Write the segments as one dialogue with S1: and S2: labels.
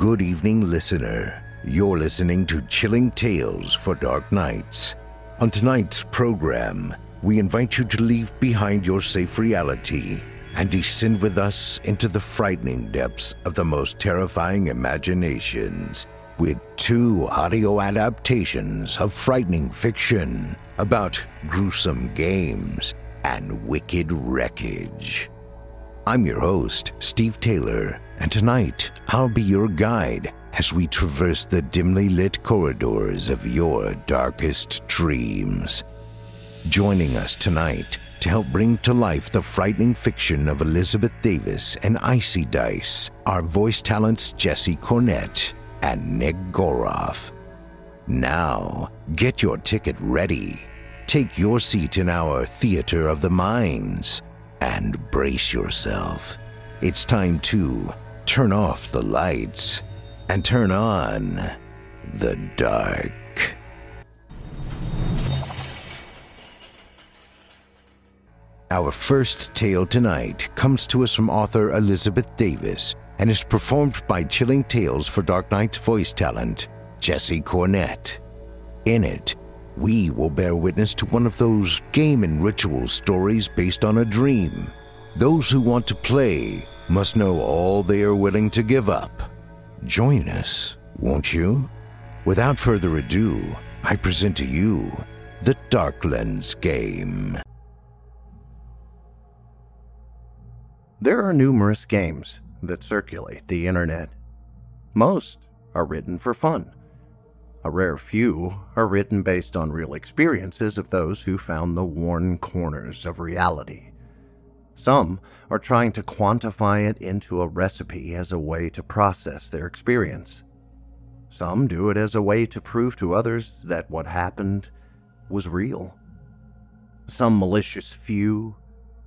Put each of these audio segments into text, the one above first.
S1: Good evening, listener. You're listening to Chilling Tales for Dark Nights. On tonight's program, we invite you to leave behind your safe reality and descend with us into the frightening depths of the most terrifying imaginations with two audio adaptations of frightening fiction about gruesome games and wicked wreckage. I'm your host, Steve Taylor, and tonight I'll be your guide as we traverse the dimly lit corridors of your darkest dreams. Joining us tonight to help bring to life the frightening fiction of Elizabeth Davis and Icy Dice are voice talents Jesse Cornett and Nick Goroff. Now, get your ticket ready. Take your seat in our Theater of the Minds and brace yourself. It's time to turn off the lights and turn on the dark. Our first tale tonight comes to us from author Elizabeth Davis and is performed by Chilling Tales for Dark Nights' voice talent, Jesse Cornett. In it, we will bear witness to one of those game and ritual stories based on a dream. Those who want to play must know all they are willing to give up. Join us, won't you? Without further ado, I present to you the Darklands game.
S2: There are numerous games that circulate the internet. Most are written for fun. A rare few are written based on real experiences of those who found the worn corners of reality. Some are trying to quantify it into a recipe as a way to process their experience. Some do it as a way to prove to others that what happened was real. Some malicious few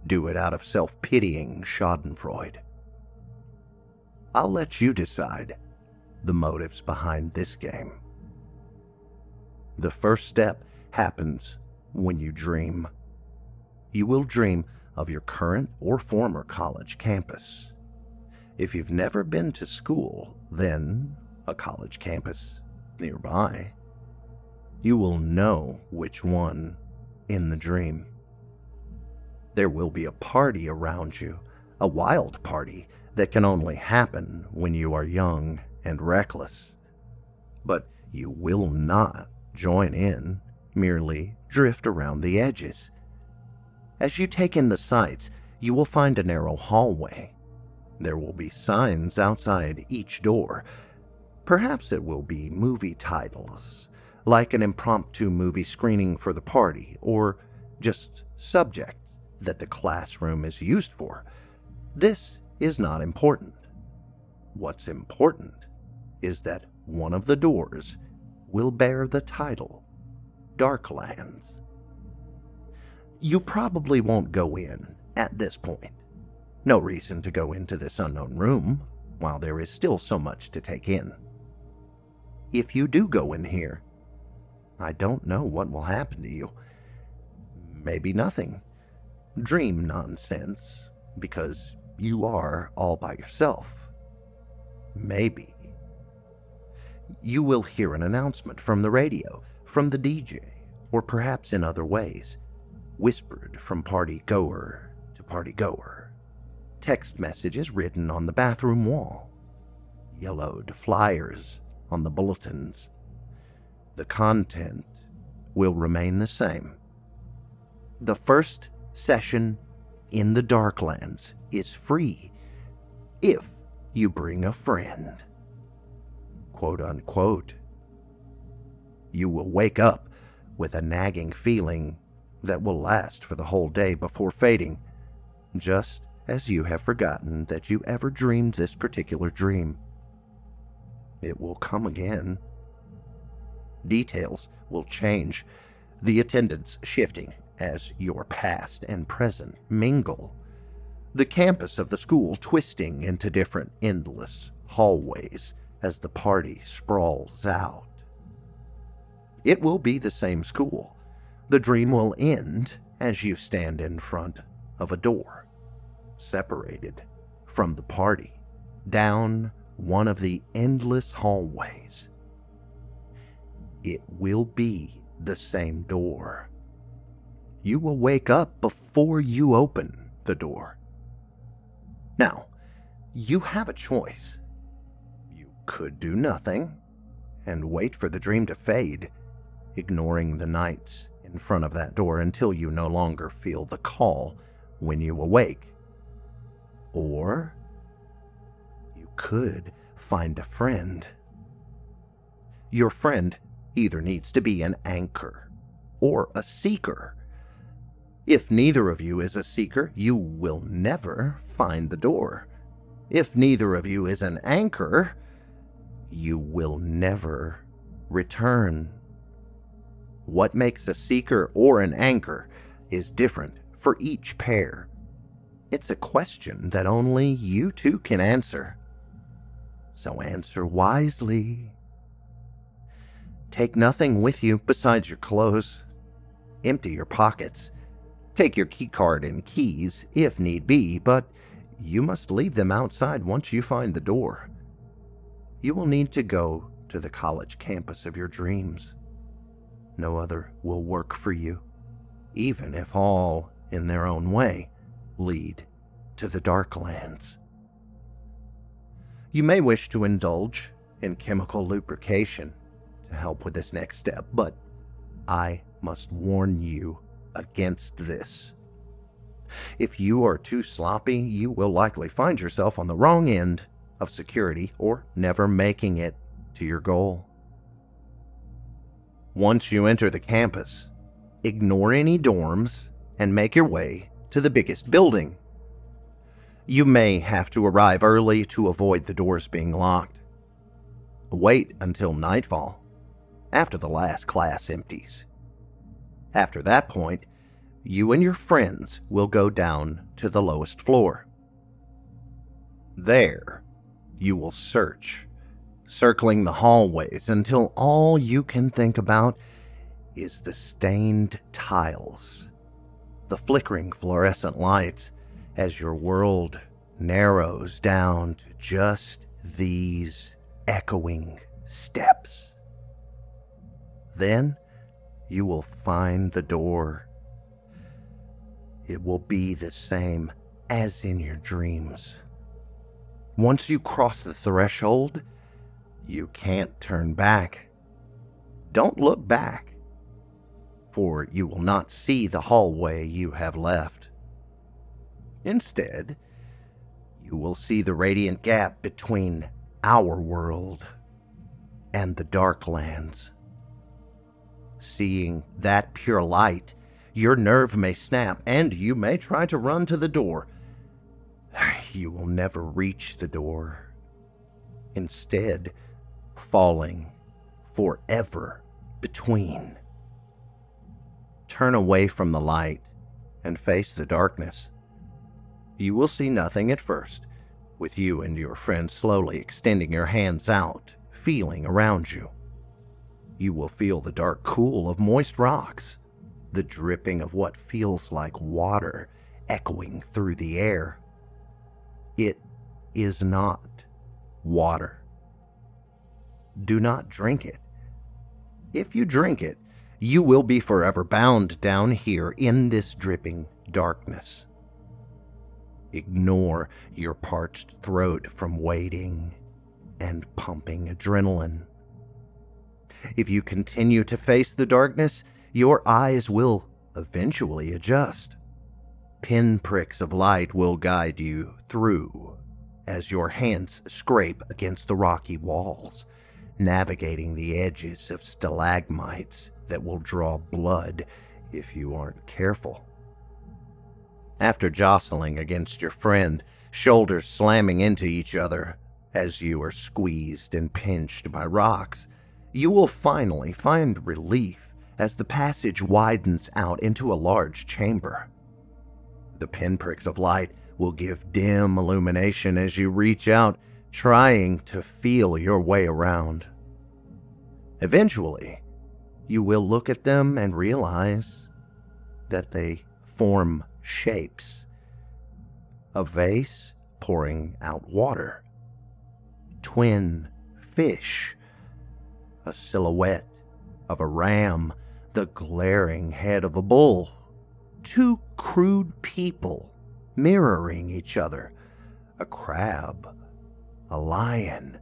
S2: do it out of self pitying Schadenfreude. I'll let you decide the motives behind this game. The first step happens when you dream. You will dream of your current or former college campus. If you've never been to school, then a college campus nearby. You will know which one in the dream. There will be a party around you, a wild party that can only happen when you are young and reckless. But you will not join in, merely drift around the edges. As you take in the sights, you will find a narrow hallway. There will be signs outside each door. Perhaps it will be movie titles, like an impromptu movie screening for the party, or just subjects that the classroom is used for. This is not important. What's important is that one of the doors will bear the title Darklands. You probably won't go in at this point. No reason to go into this unknown room while there is still so much to take in. If you do go in here, I don't know what will happen to you. Maybe nothing. Dream nonsense, because you are all by yourself. Maybe you will hear an announcement from the radio, from the DJ, or perhaps in other ways, whispered from party goer to party goer. Text messages written on the bathroom wall, yellowed flyers on the bulletins. The content will remain the same. The first session in the Darklands is free if you bring a friend quote unquote. You will wake up with a nagging feeling that will last for the whole day before fading, just as you have forgotten that you ever dreamed this particular dream. It will come again. Details will change, the attendance shifting as your past and present mingle. The campus of the school twisting into different endless hallways as the party sprawls out. It will be the same school. The dream will end as you stand in front of a door, separated from the party, down one of the endless hallways. It will be the same door. You will wake up before you open the door. Now, you have a choice could do nothing and wait for the dream to fade, ignoring the nights in front of that door until you no longer feel the call when you awake. Or you could find a friend. Your friend either needs to be an anchor or a seeker. If neither of you is a seeker, you will never find the door. If neither of you is an anchor, you will never return. What makes a seeker or an anchor is different for each pair. It's a question that only you two can answer. So answer wisely. Take nothing with you besides your clothes. Empty your pockets. Take your keycard and keys if need be, but you must leave them outside once you find the door you will need to go to the college campus of your dreams. No other will work for you, even if all, in their own way, lead to the dark lands. You may wish to indulge in chemical lubrication to help with this next step, but I must warn you against this. If you are too sloppy, you will likely find yourself on the wrong end of security or never making it to your goal. Once you enter the campus, ignore any dorms and make your way to the biggest building. You may have to arrive early to avoid the doors being locked. Wait until nightfall, after the last class empties. After that point, you and your friends will go down to the lowest floor. There, you will search, circling the hallways until all you can think about is the stained tiles, the flickering fluorescent lights as your world narrows down to just these echoing steps. Then you will find the door. It will be the same as in your dreams. Once you cross the threshold, you can't turn back. Don't look back, for you will not see the hallway you have left. Instead, you will see the radiant gap between our world and the dark lands. Seeing that pure light, your nerve may snap and you may try to run to the door. You will never reach the door. Instead, falling forever between. Turn away from the light and face the darkness. You will see nothing at first, with you and your friend slowly extending your hands out, feeling around you. You will feel the dark cool of moist rocks, the dripping of what feels like water echoing through the air. It is not water. Do not drink it. If you drink it, you will be forever bound down here in this dripping darkness. Ignore your parched throat from waiting and pumping adrenaline. If you continue to face the darkness, your eyes will eventually adjust. Pinpricks of light will guide you through as your hands scrape against the rocky walls, navigating the edges of stalagmites that will draw blood if you aren't careful. After jostling against your friend, shoulders slamming into each other as you are squeezed and pinched by rocks, you will finally find relief as the passage widens out into a large chamber. The pinpricks of light will give dim illumination as you reach out, trying to feel your way around. Eventually, you will look at them and realize that they form shapes. A vase pouring out water. Twin fish. A silhouette of a ram. The glaring head of a bull. Two crude people mirroring each other. A crab. A lion.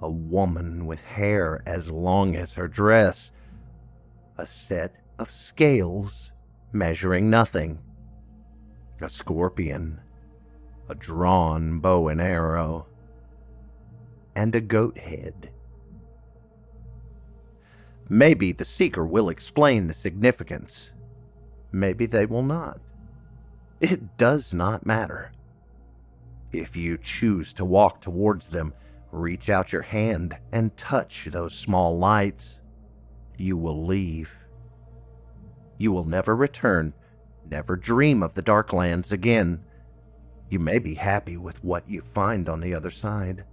S2: A woman with hair as long as her dress. A set of scales measuring nothing a scorpion, a drawn bow and arrow, and a goat head. Maybe the Seeker will explain the significance. Maybe they will not. It does not matter. If you choose to walk towards them, reach out your hand and touch those small lights. You will leave. You will never return Never dream of the dark lands again. You may be happy with what you find on the other side.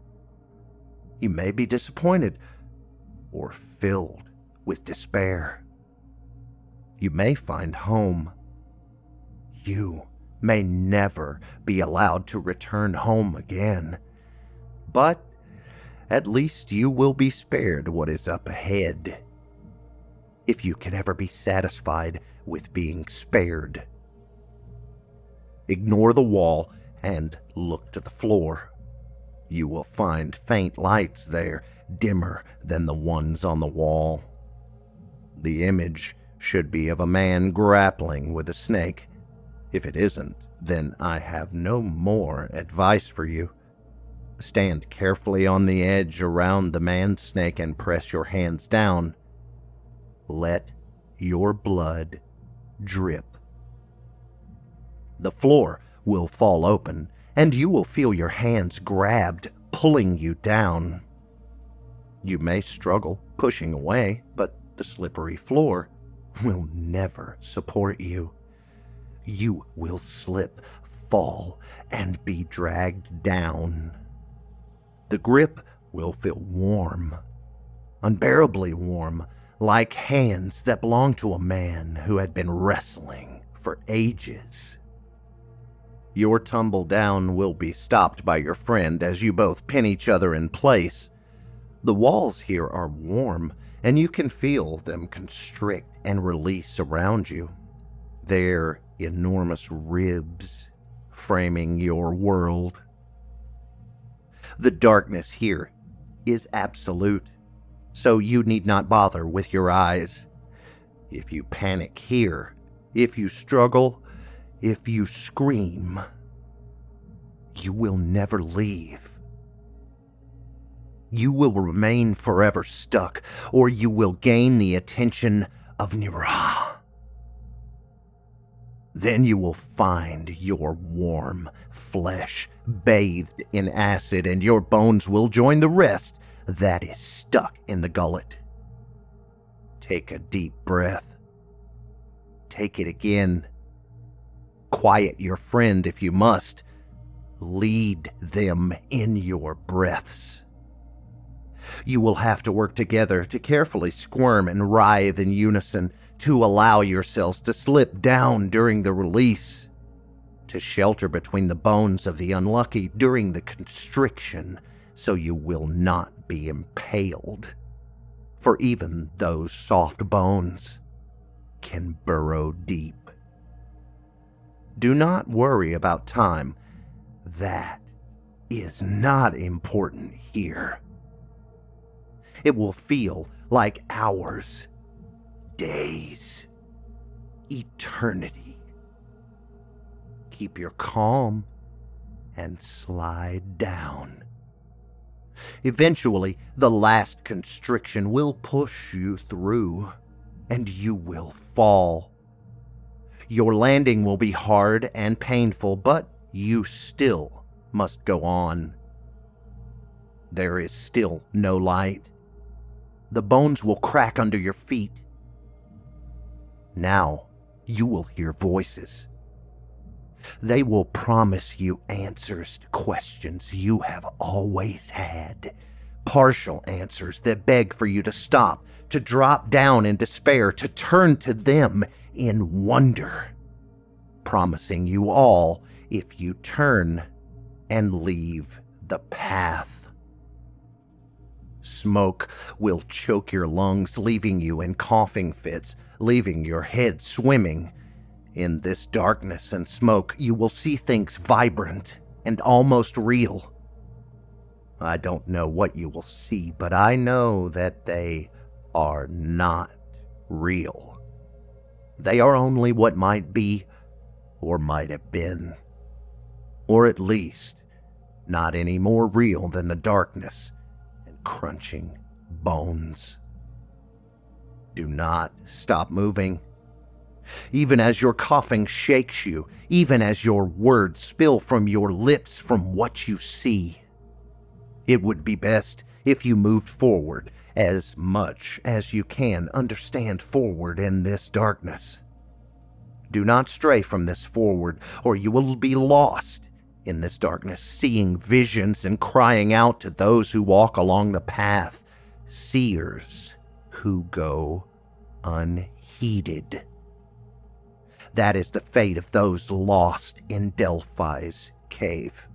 S2: You may be disappointed or filled with despair. You may find home. You may never be allowed to return home again. But at least you will be spared what is up ahead. If you can ever be satisfied with being spared. Ignore the wall and look to the floor. You will find faint lights there, dimmer than the ones on the wall. The image should be of a man grappling with a snake. If it isn't, then I have no more advice for you. Stand carefully on the edge around the man snake and press your hands down. Let your blood drip. The floor will fall open, and you will feel your hands grabbed, pulling you down. You may struggle pushing away, but the slippery floor will never support you. You will slip, fall, and be dragged down. The grip will feel warm, unbearably warm, like hands that belong to a man who had been wrestling for ages. Your tumble down will be stopped by your friend as you both pin each other in place. The walls here are warm, and you can feel them constrict and release around you. Their enormous ribs framing your world. The darkness here is absolute, so you need not bother with your eyes. If you panic here, if you struggle, if you scream, you will never leave. You will remain forever stuck, or you will gain the attention of Nira. Then you will find your warm flesh bathed in acid, and your bones will join the rest that is stuck in the gullet. Take a deep breath. Take it again. Quiet your friend if you must. Lead them in your breaths. You will have to work together to carefully squirm and writhe in unison to allow yourselves to slip down during the release, to shelter between the bones of the unlucky during the constriction so you will not be impaled. For even those soft bones can burrow deep. Do not worry about time. That is not important here. It will feel like hours, days, eternity. Keep your calm and slide down. Eventually, the last constriction will push you through, and you will fall. Your landing will be hard and painful, but you still must go on. There is still no light. The bones will crack under your feet. Now you will hear voices. They will promise you answers to questions you have always had. Partial answers that beg for you to stop, to drop down in despair, to turn to them in wonder. Promising you all if you turn and leave the path. Smoke will choke your lungs, leaving you in coughing fits, leaving your head swimming in this darkness and smoke, you will see things vibrant and almost real. I don't know what you will see, but I know that they are not real. They are only what might be or might have been. Or at least, not any more real than the darkness crunching bones. Do not stop moving even as your coughing shakes you, even as your words spill from your lips from what you see. It would be best if you moved forward as much as you can understand forward in this darkness. Do not stray from this forward, or you will be lost in this darkness, seeing visions and crying out to those who walk along the path, seers who go unheeded. That is the fate of those lost in Delphi's cave.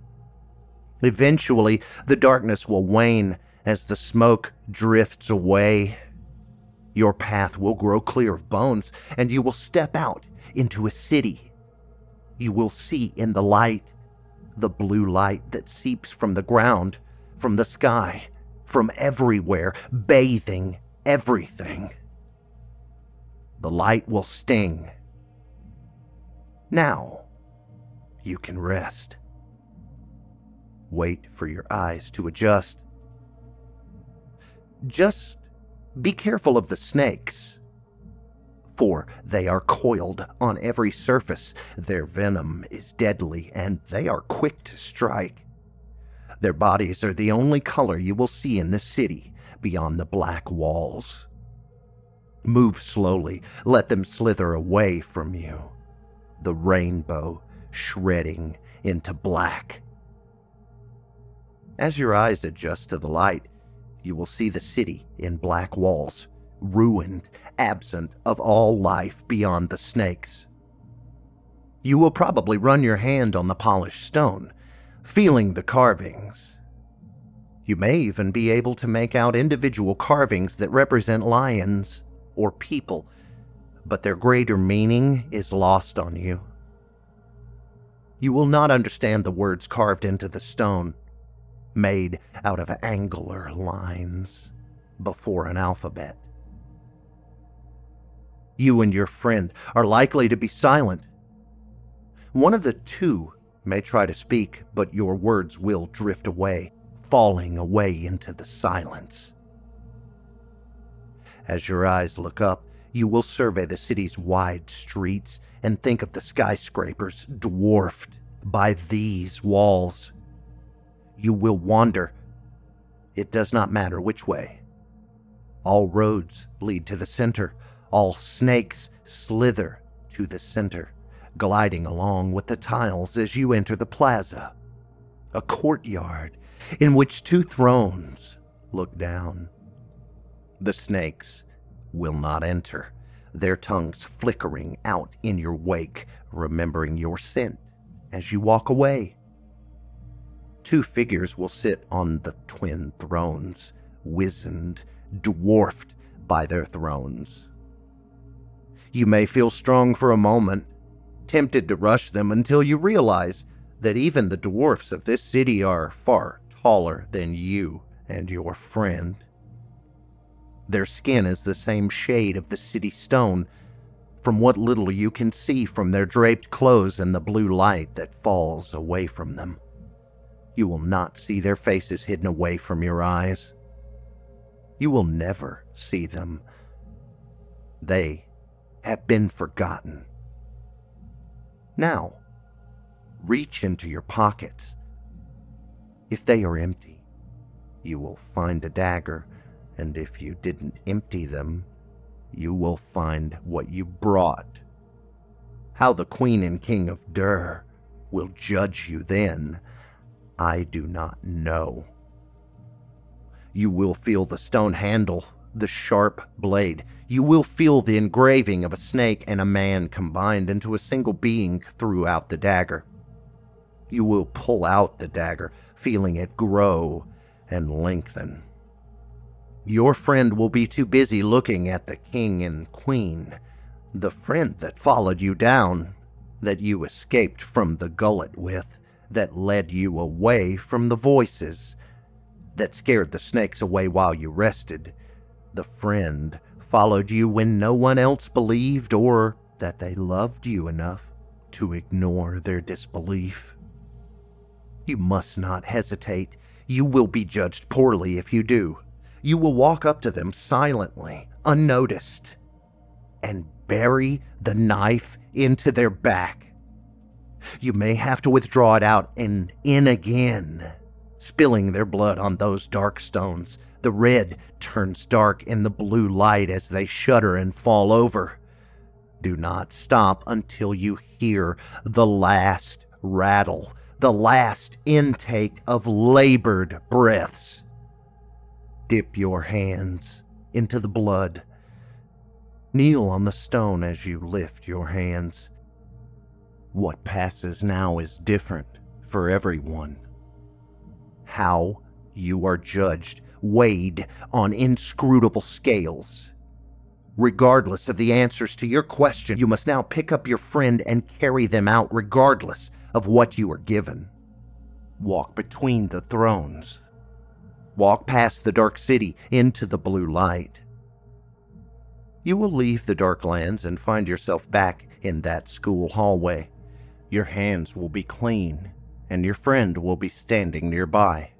S2: Eventually, the darkness will wane as the smoke drifts away. Your path will grow clear of bones, and you will step out into a city. You will see in the light the blue light that seeps from the ground, from the sky, from everywhere, bathing everything. The light will sting now, you can rest. Wait for your eyes to adjust. Just be careful of the snakes, for they are coiled on every surface. Their venom is deadly, and they are quick to strike. Their bodies are the only color you will see in the city beyond the black walls. Move slowly, let them slither away from you, the rainbow shredding into black. As your eyes adjust to the light, you will see the city in black walls, ruined, absent of all life beyond the snakes. You will probably run your hand on the polished stone, feeling the carvings. You may even be able to make out individual carvings that represent lions or people, but their greater meaning is lost on you. You will not understand the words carved into the stone, made out of angular lines before an alphabet. You and your friend are likely to be silent. One of the two may try to speak, but your words will drift away, falling away into the silence. As your eyes look up, you will survey the city's wide streets and think of the skyscrapers dwarfed by these walls. You will wander. It does not matter which way. All roads lead to the center. All snakes slither to the center, gliding along with the tiles as you enter the plaza. A courtyard in which two thrones look down. The snakes will not enter their tongues flickering out in your wake, remembering your scent as you walk away. Two figures will sit on the twin thrones, wizened, dwarfed by their thrones. You may feel strong for a moment, tempted to rush them until you realize that even the dwarfs of this city are far taller than you and your friend. Their skin is the same shade of the city stone, from what little you can see from their draped clothes and the blue light that falls away from them. You will not see their faces hidden away from your eyes. You will never see them. They have been forgotten. Now, reach into your pockets. If they are empty, you will find a dagger and if you didn't empty them, you will find what you brought. How the Queen and King of Dur will judge you then, I do not know. You will feel the stone handle, the sharp blade. You will feel the engraving of a snake and a man combined into a single being throughout the dagger. You will pull out the dagger, feeling it grow and lengthen. Your friend will be too busy looking at the king and queen, the friend that followed you down, that you escaped from the gullet with, that led you away from the voices, that scared the snakes away while you rested. The friend followed you when no one else believed or that they loved you enough to ignore their disbelief. You must not hesitate. You will be judged poorly if you do you will walk up to them silently, unnoticed, and bury the knife into their back. You may have to withdraw it out and in again, spilling their blood on those dark stones. The red turns dark in the blue light as they shudder and fall over. Do not stop until you hear the last rattle, the last intake of labored breaths. Dip your hands into the blood. Kneel on the stone as you lift your hands. What passes now is different for everyone. How you are judged, weighed on inscrutable scales. Regardless of the answers to your question, you must now pick up your friend and carry them out, regardless of what you are given. Walk between the thrones walk past the dark city into the blue light. You will leave the dark lands and find yourself back in that school hallway. Your hands will be clean, and your friend will be standing nearby.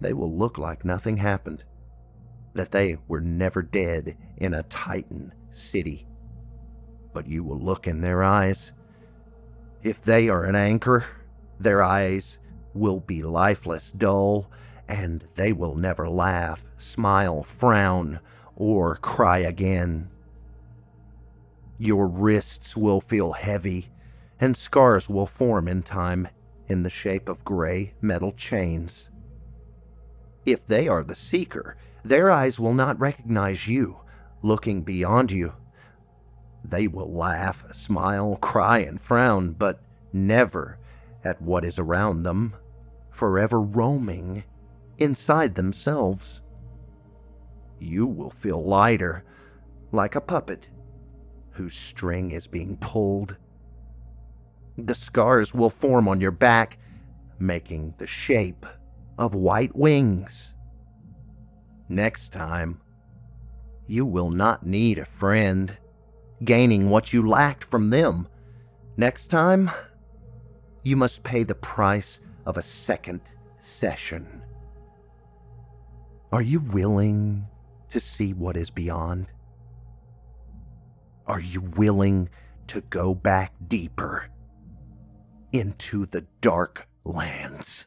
S2: They will look like nothing happened, that they were never dead in a Titan city. But you will look in their eyes. If they are an anchor, their eyes will be lifeless, dull, and they will never laugh, smile, frown, or cry again. Your wrists will feel heavy, and scars will form in time in the shape of gray metal chains. If they are the seeker, their eyes will not recognize you, looking beyond you. They will laugh, smile, cry, and frown, but never at what is around them, forever roaming inside themselves. You will feel lighter, like a puppet whose string is being pulled. The scars will form on your back, making the shape of white wings. Next time, you will not need a friend, gaining what you lacked from them. Next time, you must pay the price of a second session. Are you willing to see what is beyond? Are you willing to go back deeper into the dark lands?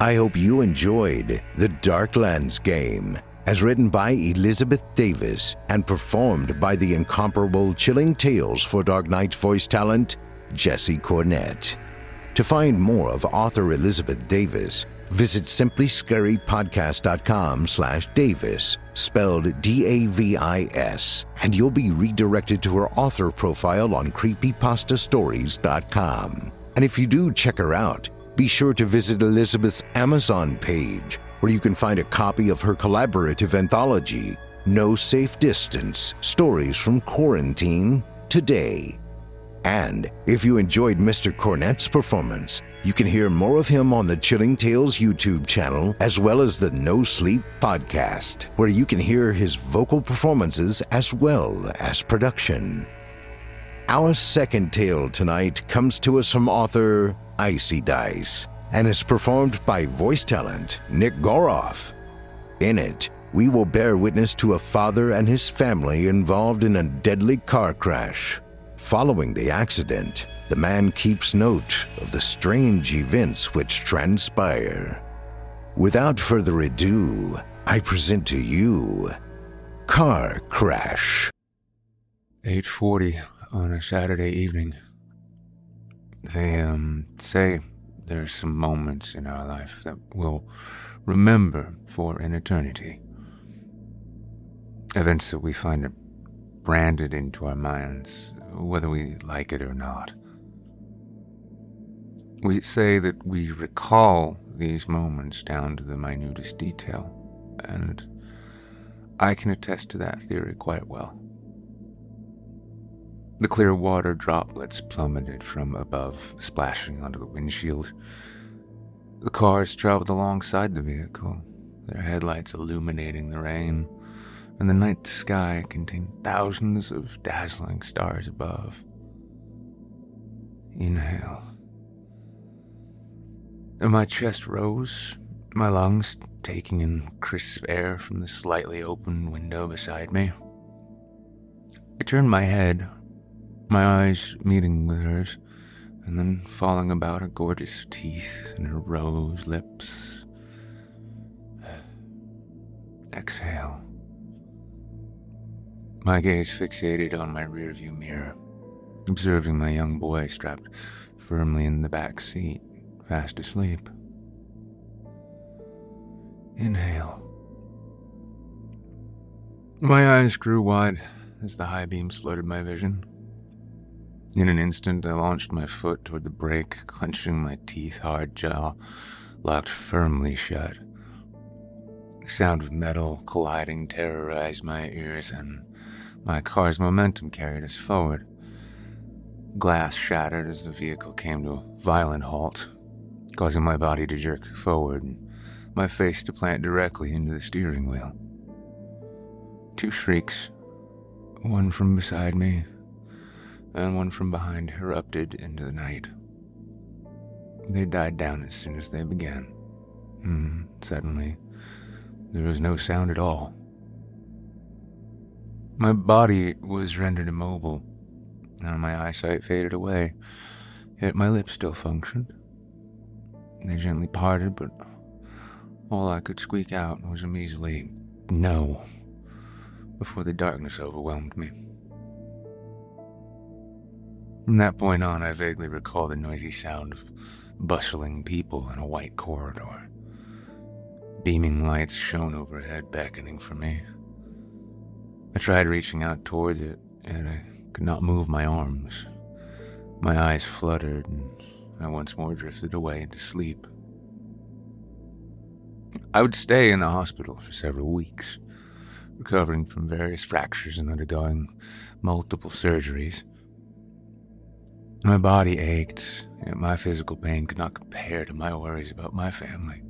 S1: I hope you enjoyed The Darklands game, as written by Elizabeth Davis and performed by the incomparable Chilling Tales for Dark Nights voice talent, Jesse Cornett. To find more of author Elizabeth Davis, visit simplyscarypodcast.com slash Davis, spelled D-A-V-I-S, and you'll be redirected to her author profile on creepypastastories.com. And if you do check her out, be sure to visit Elizabeth's Amazon page, where you can find a copy of her collaborative anthology, No Safe Distance Stories from Quarantine Today. And if you enjoyed Mr. Cornett's performance, you can hear more of him on the Chilling Tales YouTube channel, as well as the No Sleep podcast, where you can hear his vocal performances as well as production. Our second tale tonight comes to us from author Icy Dice and is performed by voice talent Nick Goroff. In it, we will bear witness to a father and his family involved in a deadly car crash. Following the accident, the man keeps note of the strange events which transpire. Without further ado, I present to you Car Crash.
S3: 8:40 on a Saturday evening. They um say there's some moments in our life that we'll remember for an eternity. Events that we find branded into our minds, whether we like it or not. We say that we recall these moments down to the minutest detail, and I can attest to that theory quite well. The clear water droplets plummeted from above, splashing onto the windshield. The cars traveled alongside the vehicle, their headlights illuminating the rain, and the night sky contained thousands of dazzling stars above. Inhale. And my chest rose, my lungs taking in crisp air from the slightly open window beside me. I turned my head, my eyes meeting with hers, and then falling about her gorgeous teeth and her rose lips. Exhale. My gaze fixated on my rearview mirror, observing my young boy strapped firmly in the back seat, fast asleep. Inhale. My eyes grew wide as the high beams flooded my vision. In an instant, I launched my foot toward the brake, clenching my teeth hard jaw locked firmly shut. The sound of metal colliding terrorized my ears, and my car's momentum carried us forward. Glass shattered as the vehicle came to a violent halt, causing my body to jerk forward and my face to plant directly into the steering wheel. Two shrieks, one from beside me and one from behind erupted into the night. They died down as soon as they began. Mm, suddenly, there was no sound at all. My body was rendered immobile, and my eyesight faded away, yet my lips still functioned. They gently parted, but all I could squeak out was a measly no before the darkness overwhelmed me. From that point on, I vaguely recall the noisy sound of bustling people in a white corridor. Beaming lights shone overhead, beckoning for me. I tried reaching out towards it, and I could not move my arms. My eyes fluttered, and I once more drifted away into sleep. I would stay in the hospital for several weeks, recovering from various fractures and undergoing multiple surgeries. My body ached, yet my physical pain could not compare to my worries about my family.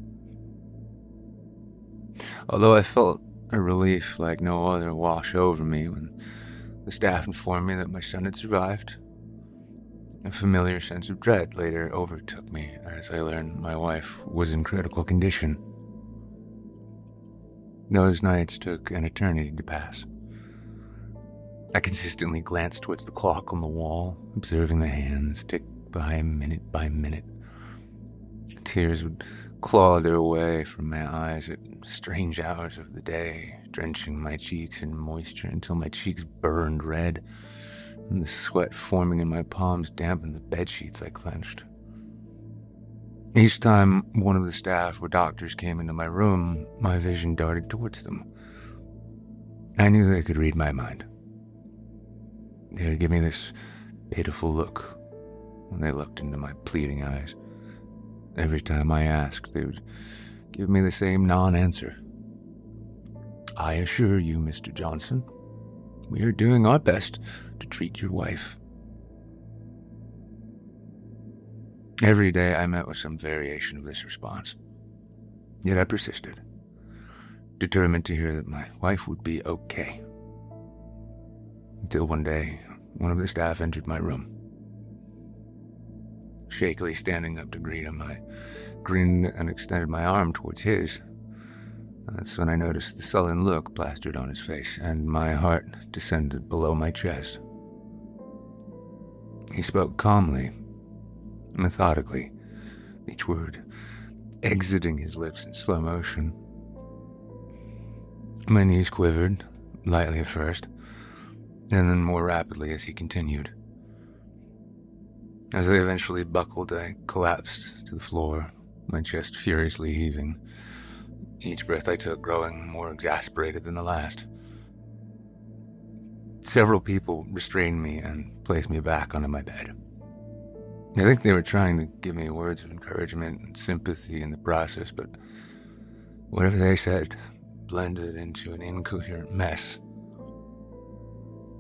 S3: Although I felt a relief like no other wash over me when the staff informed me that my son had survived, a familiar sense of dread later overtook me as I learned my wife was in critical condition. Those nights took an eternity to pass. I consistently glanced towards the clock on the wall, observing the hands tick by minute by minute. Tears would claw their way from my eyes at strange hours of the day, drenching my cheeks in moisture until my cheeks burned red, and the sweat forming in my palms dampened the bed sheets I clenched. Each time one of the staff or doctors came into my room, my vision darted towards them. I knew they could read my mind. They would give me this pitiful look when they looked into my pleading eyes. Every time I asked, they would give me the same non answer. I assure you, Mr. Johnson, we are doing our best to treat your wife. Every day I met with some variation of this response. Yet I persisted, determined to hear that my wife would be okay. Until one day, one of the staff entered my room. Shakily standing up to greet him, I grinned and extended my arm towards his. That's when I noticed the sullen look plastered on his face, and my heart descended below my chest. He spoke calmly, methodically, each word exiting his lips in slow motion. My knees quivered, lightly at first, and then more rapidly as he continued. As they eventually buckled, I collapsed to the floor, my chest furiously heaving, each breath I took growing more exasperated than the last. Several people restrained me and placed me back onto my bed. I think they were trying to give me words of encouragement and sympathy in the process, but whatever they said blended into an incoherent mess.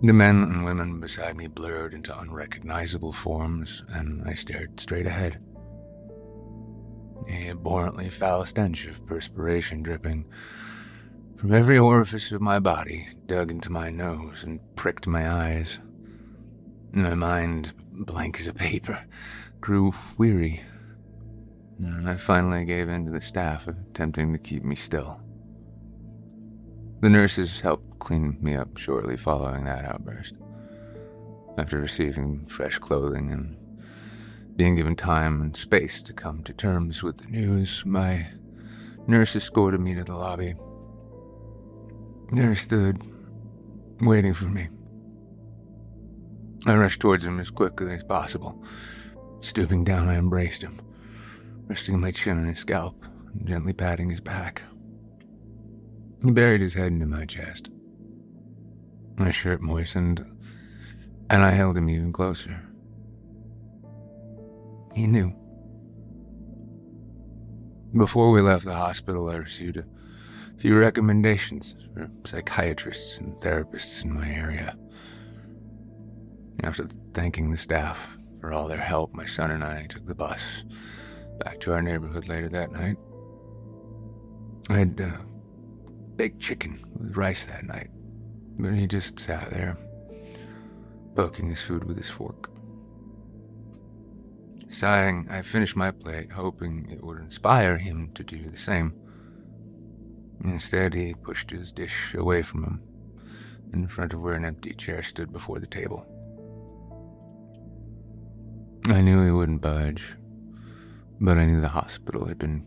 S3: The men and women beside me blurred into unrecognizable forms, and I stared straight ahead. a abhorrently foul stench of perspiration dripping from every orifice of my body dug into my nose and pricked my eyes. My mind, blank as a paper, grew weary, and I finally gave in to the staff attempting to keep me still. The nurses helped clean me up shortly following that outburst. After receiving fresh clothing and being given time and space to come to terms with the news, my nurse escorted me to the lobby there he stood, waiting for me. I rushed towards him as quickly as possible. Stooping down, I embraced him, resting my chin on his scalp and gently patting his back. He buried his head into my chest. My shirt moistened, and I held him even closer. He knew. Before we left the hospital, I received a few recommendations for psychiatrists and therapists in my area. After thanking the staff for all their help, my son and I took the bus back to our neighborhood later that night. I had uh, baked chicken with rice that night, but he just sat there, poking his food with his fork. Sighing, I finished my plate, hoping it would inspire him to do the same. Instead, he pushed his dish away from him, in front of where an empty chair stood before the table. I knew he wouldn't budge, but I knew the hospital had been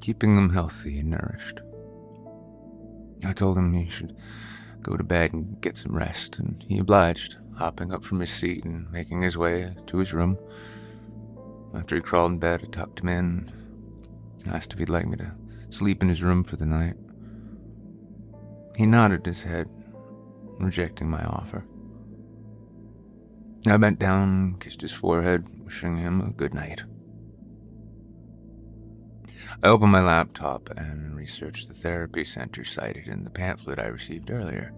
S3: keeping him healthy and nourished. I told him he should go to bed and get some rest, and he obliged, hopping up from his seat and making his way to his room. After he crawled in bed, I tucked him in, asked if he'd like me to sleep in his room for the night. He nodded his head, rejecting my offer. I bent down, kissed his forehead, wishing him a good night. I opened my laptop and researched the therapy center cited in the pamphlet I received earlier.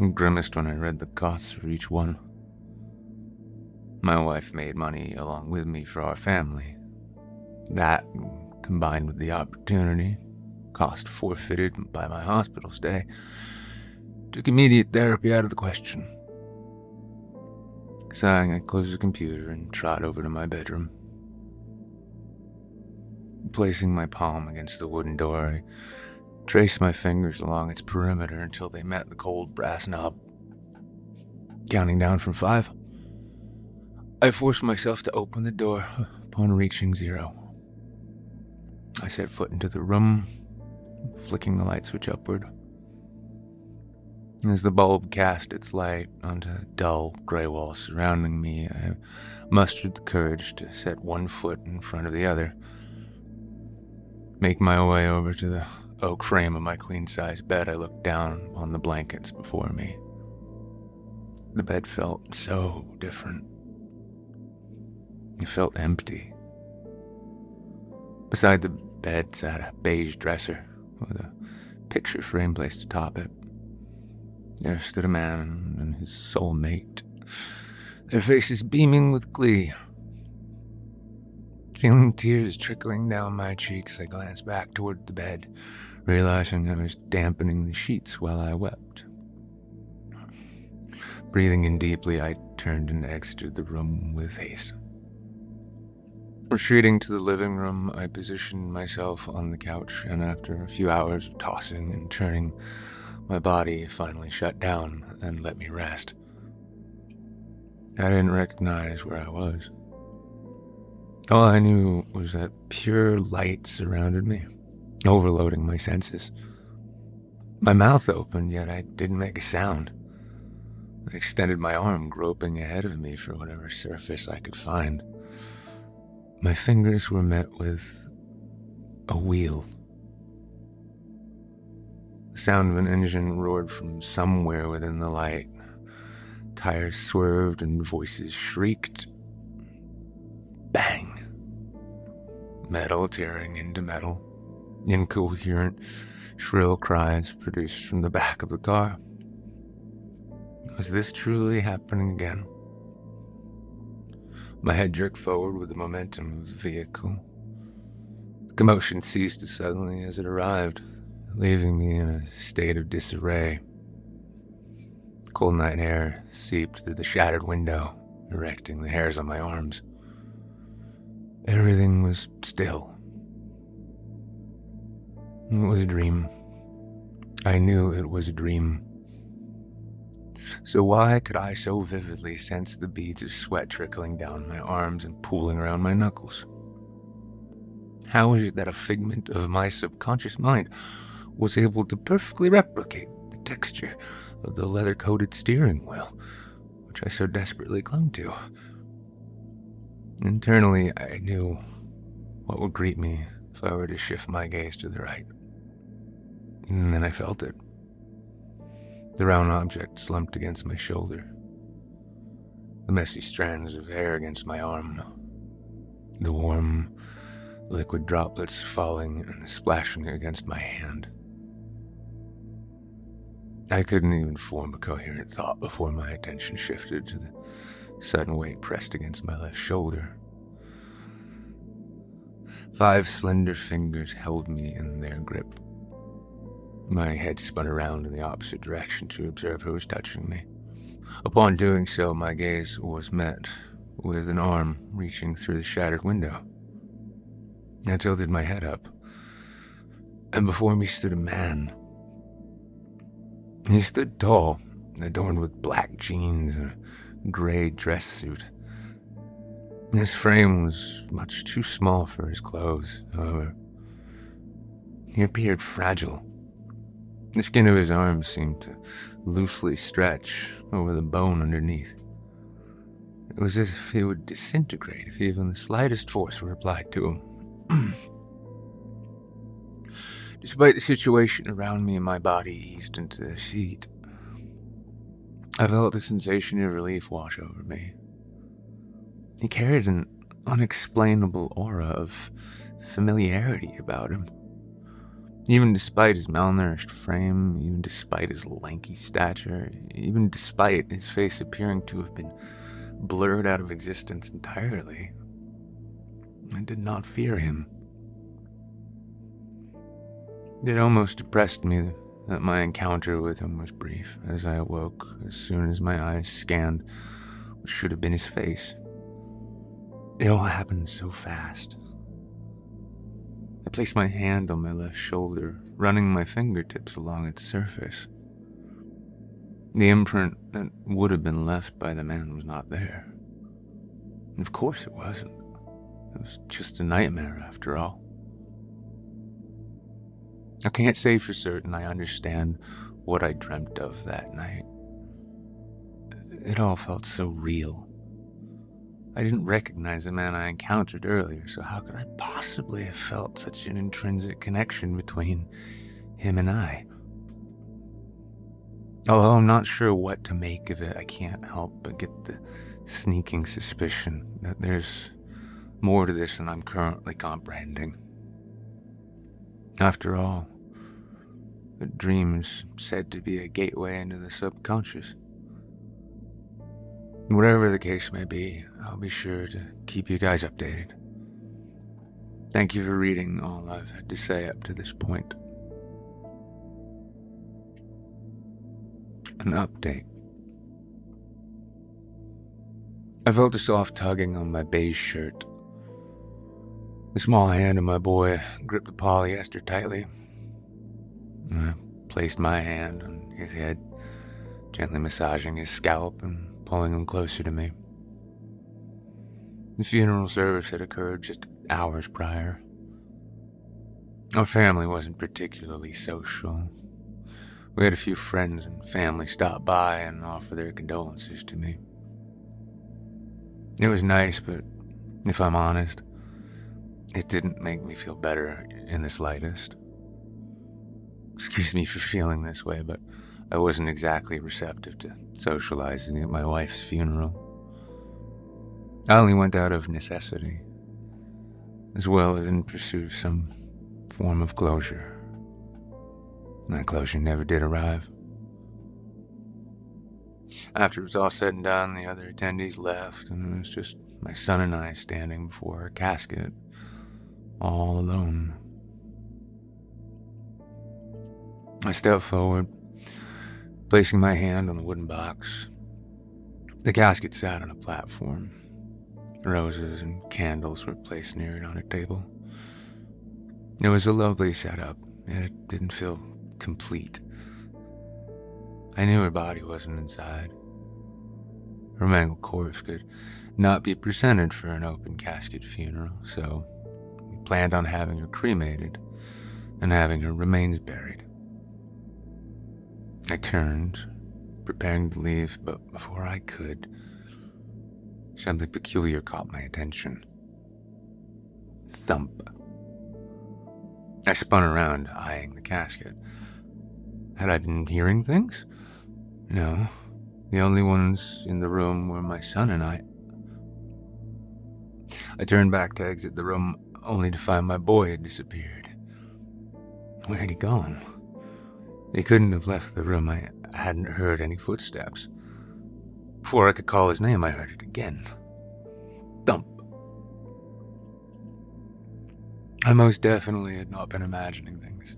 S3: I grimaced when I read the costs for each one. My wife made money along with me for our family. That, combined with the opportunity cost forfeited by my hospital stay, took immediate therapy out of the question. Sighing, I closed the computer and trot over to my bedroom. Placing my palm against the wooden door, I traced my fingers along its perimeter until they met the cold brass knob. Counting down from five, I forced myself to open the door upon reaching zero. I set foot into the room, flicking the light switch upward. As the bulb cast its light onto dull gray walls surrounding me, I mustered the courage to set one foot in front of the other. Make my way over to the oak frame of my queen size bed, I looked down on the blankets before me. The bed felt so different. It felt empty. Beside the bed sat a beige dresser with a picture frame placed atop it. There stood a man and his soulmate, their faces beaming with glee. Feeling tears trickling down my cheeks, I glanced back toward the bed, realizing I was dampening the sheets while I wept. Breathing in deeply, I turned and exited the room with haste. Retreating to the living room, I positioned myself on the couch, and after a few hours of tossing and turning, my body finally shut down and let me rest. I didn't recognize where I was. All I knew was that pure light surrounded me, overloading my senses. My mouth opened, yet I didn't make a sound. I extended my arm, groping ahead of me for whatever surface I could find. My fingers were met with a wheel. The sound of an engine roared from somewhere within the light. Tires swerved and voices shrieked. Bang! Metal tearing into metal. Incoherent, shrill cries produced from the back of the car. Was this truly happening again? My head jerked forward with the momentum of the vehicle. The commotion ceased as suddenly as it arrived, leaving me in a state of disarray. Cold night air seeped through the shattered window, erecting the hairs on my arms. Everything was still. It was a dream. I knew it was a dream. So why could I so vividly sense the beads of sweat trickling down my arms and pooling around my knuckles? How is it that a figment of my subconscious mind was able to perfectly replicate the texture of the leather coated steering wheel, which I so desperately clung to? Internally, I knew what would greet me if I were to shift my gaze to the right. And then I felt it. The round object slumped against my shoulder. The messy strands of hair against my arm. The warm, liquid droplets falling and splashing against my hand. I couldn't even form a coherent thought before my attention shifted to the sudden weight pressed against my left shoulder. Five slender fingers held me in their grip. My head spun around in the opposite direction to observe who was touching me. Upon doing so, my gaze was met with an arm reaching through the shattered window. I tilted my head up, and before me stood a man. He stood tall, adorned with black jeans and a gray dress suit. His frame was much too small for his clothes, however. He appeared fragile the skin of his arms seemed to loosely stretch over the bone underneath. It was as if he would disintegrate if even the slightest force were applied to him. Despite the situation around me and my body eased into the seat, I felt the sensation of relief wash over me. He carried an unexplainable aura of familiarity about him. Even despite his malnourished frame, even despite his lanky stature, even despite his face appearing to have been blurred out of existence entirely, I did not fear him. It almost depressed me that my encounter with him was brief, as I awoke as soon as my eyes scanned what should have been his face. It all happened so fast. I placed my hand on my left shoulder, running my fingertips along its surface. The imprint that would have been left by the man was not there. of course it wasn't. It was just a nightmare after all. I can't say for certain I understand what I dreamt of that night. It all felt so real I didn't recognize the man I encountered earlier, so how could I possibly have felt such an intrinsic connection between him and I? Although I'm not sure what to make of it, I can't help but get the sneaking suspicion that there's more to this than I'm currently comprehending. After all, a dream is said to be a gateway into the subconscious. Whatever the case may be, I'll be sure to keep you guys updated. Thank you for reading all I've had to say up to this point. An update. I felt a soft tugging on my beige shirt. The small hand of my boy gripped the polyester tightly. I placed my hand on his head, gently massaging his scalp and pulling him closer to me. The funeral service had occurred just hours prior. Our family wasn't particularly social. We had a few friends and family stop by and offer their condolences to me. It was nice, but if I'm honest, it didn't make me feel better in the slightest. Excuse me for feeling this way, but I wasn't exactly receptive to socializing at my wife's funeral. I only went out of necessity, as well as in pursuit of some form of closure. That closure never did arrive. After it was all said and done, the other attendees left, and it was just my son and I standing before her casket, all alone. I stepped forward, placing my hand on the wooden box. The casket sat on a platform. Roses and candles were placed near it on a table. It was a lovely setup, and it didn't feel complete. I knew her body wasn't inside. Her mangled corpse could not be presented for an open casket funeral, so we planned on having her cremated and having her remains buried. I turned, preparing to leave, but before I could, something peculiar caught my attention. Thump. I spun around, eyeing the casket. Had I been hearing things? No. The only ones in the room were my son and I. I turned back to exit the room, only to find my boy had disappeared. Where had he gone? He couldn't have left the room. I hadn't heard any footsteps. Before I could call his name, I heard it again. Thump. I most definitely had not been imagining things.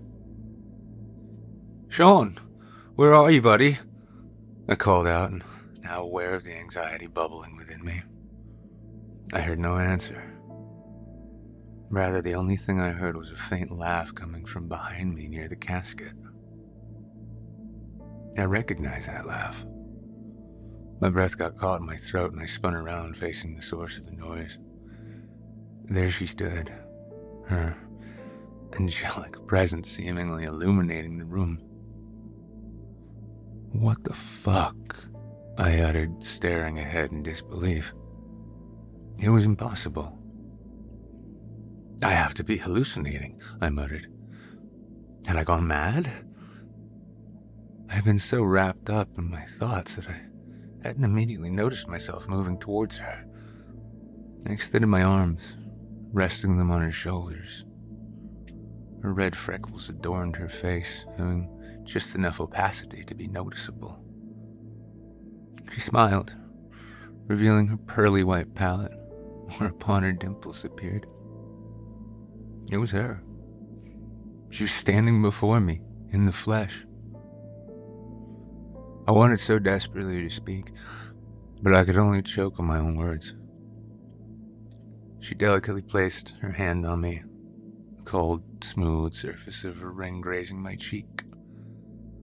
S3: Sean, where are you, buddy? I called out, and now aware of the anxiety bubbling within me. I heard no answer. Rather, the only thing I heard was a faint laugh coming from behind me near the casket. I recognized that laugh. My breath got caught in my throat and I spun around facing the source of the noise. There she stood, her angelic presence seemingly illuminating the room. What the fuck? I uttered, staring ahead in disbelief. It was impossible. I have to be hallucinating, I muttered. Had I gone mad? I had been so wrapped up in my thoughts that I hadn't immediately noticed myself moving towards her. I extended my arms, resting them on her shoulders. Her red freckles adorned her face, having just enough opacity to be noticeable. She smiled, revealing her pearly white palate, whereupon her dimples appeared. It was her. She was standing before me, in the flesh. I wanted so desperately to speak, but I could only choke on my own words. She delicately placed her hand on me, the cold, smooth surface of her ring grazing my cheek.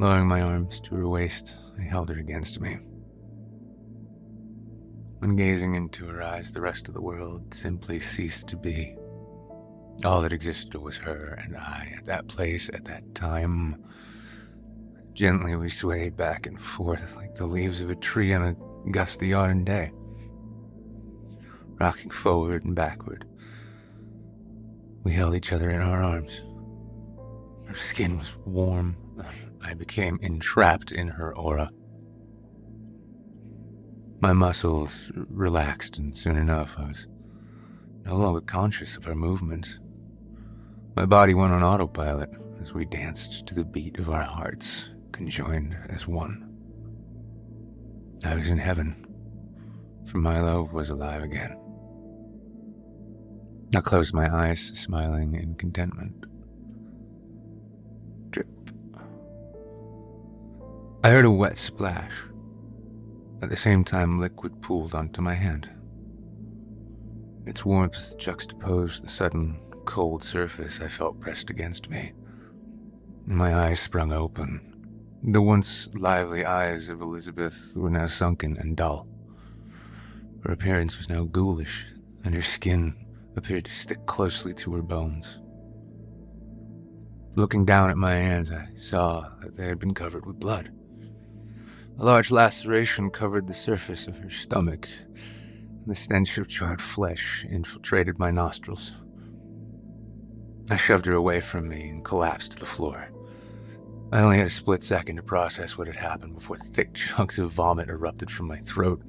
S3: Lowering my arms to her waist, I held her against me. When gazing into her eyes, the rest of the world simply ceased to be. All that existed was her and I at that place at that time. Gently we swayed back and forth like the leaves of a tree on a gusty autumn day, rocking forward and backward. We held each other in our arms. Her skin was warm. I became entrapped in her aura. My muscles relaxed, and soon enough I was no longer conscious of her movements. My body went on autopilot as we danced to the beat of our hearts, conjoined as one. I was in heaven, for my love was alive again. I closed my eyes, smiling in contentment. I heard a wet splash. At the same time, liquid pooled onto my hand. Its warmth juxtaposed the sudden, cold surface I felt pressed against me. My eyes sprung open. The once lively eyes of Elizabeth were now sunken and dull. Her appearance was now ghoulish, and her skin appeared to stick closely to her bones. Looking down at my hands, I saw that they had been covered with blood. A large laceration covered the surface of her stomach, and The stench of charred flesh infiltrated my nostrils. I shoved her away from me and collapsed to the floor. I only had a split second to process what had happened before thick chunks of vomit erupted from my throat.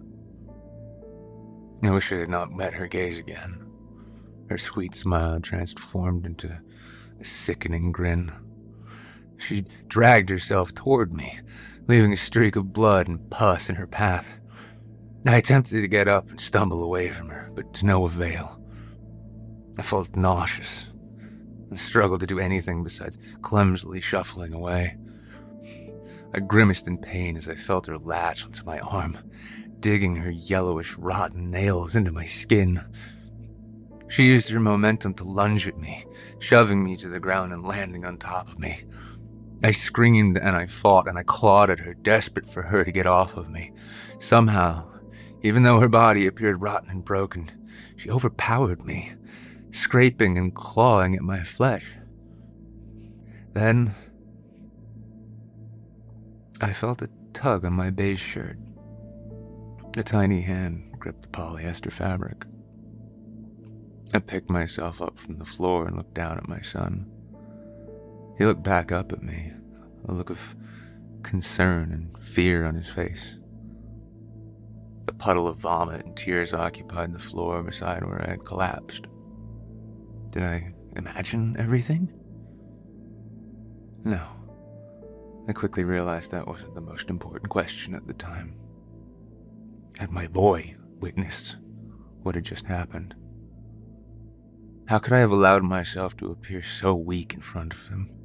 S3: I wish I had not met her gaze again. Her sweet smile transformed into a sickening grin. She dragged herself toward me, leaving a streak of blood and pus in her path. I attempted to get up and stumble away from her, but to no avail. I felt nauseous and struggled to do anything besides clumsily shuffling away. I grimaced in pain as I felt her latch onto my arm, digging her yellowish, rotten nails into my skin. She used her momentum to lunge at me, shoving me to the ground and landing on top of me. I screamed and I fought and I clawed at her, desperate for her to get off of me. Somehow, even though her body appeared rotten and broken, she overpowered me, scraping and clawing at my flesh. Then, I felt a tug on my beige shirt. A tiny hand gripped the polyester fabric. I picked myself up from the floor and looked down at my son. He looked back up at me, a look of concern and fear on his face. A puddle of vomit and tears occupied the floor beside where I had collapsed. Did I imagine everything? No. I quickly realized that wasn't the most important question at the time. Had my boy witnessed what had just happened? How could I have allowed myself to appear so weak in front of him?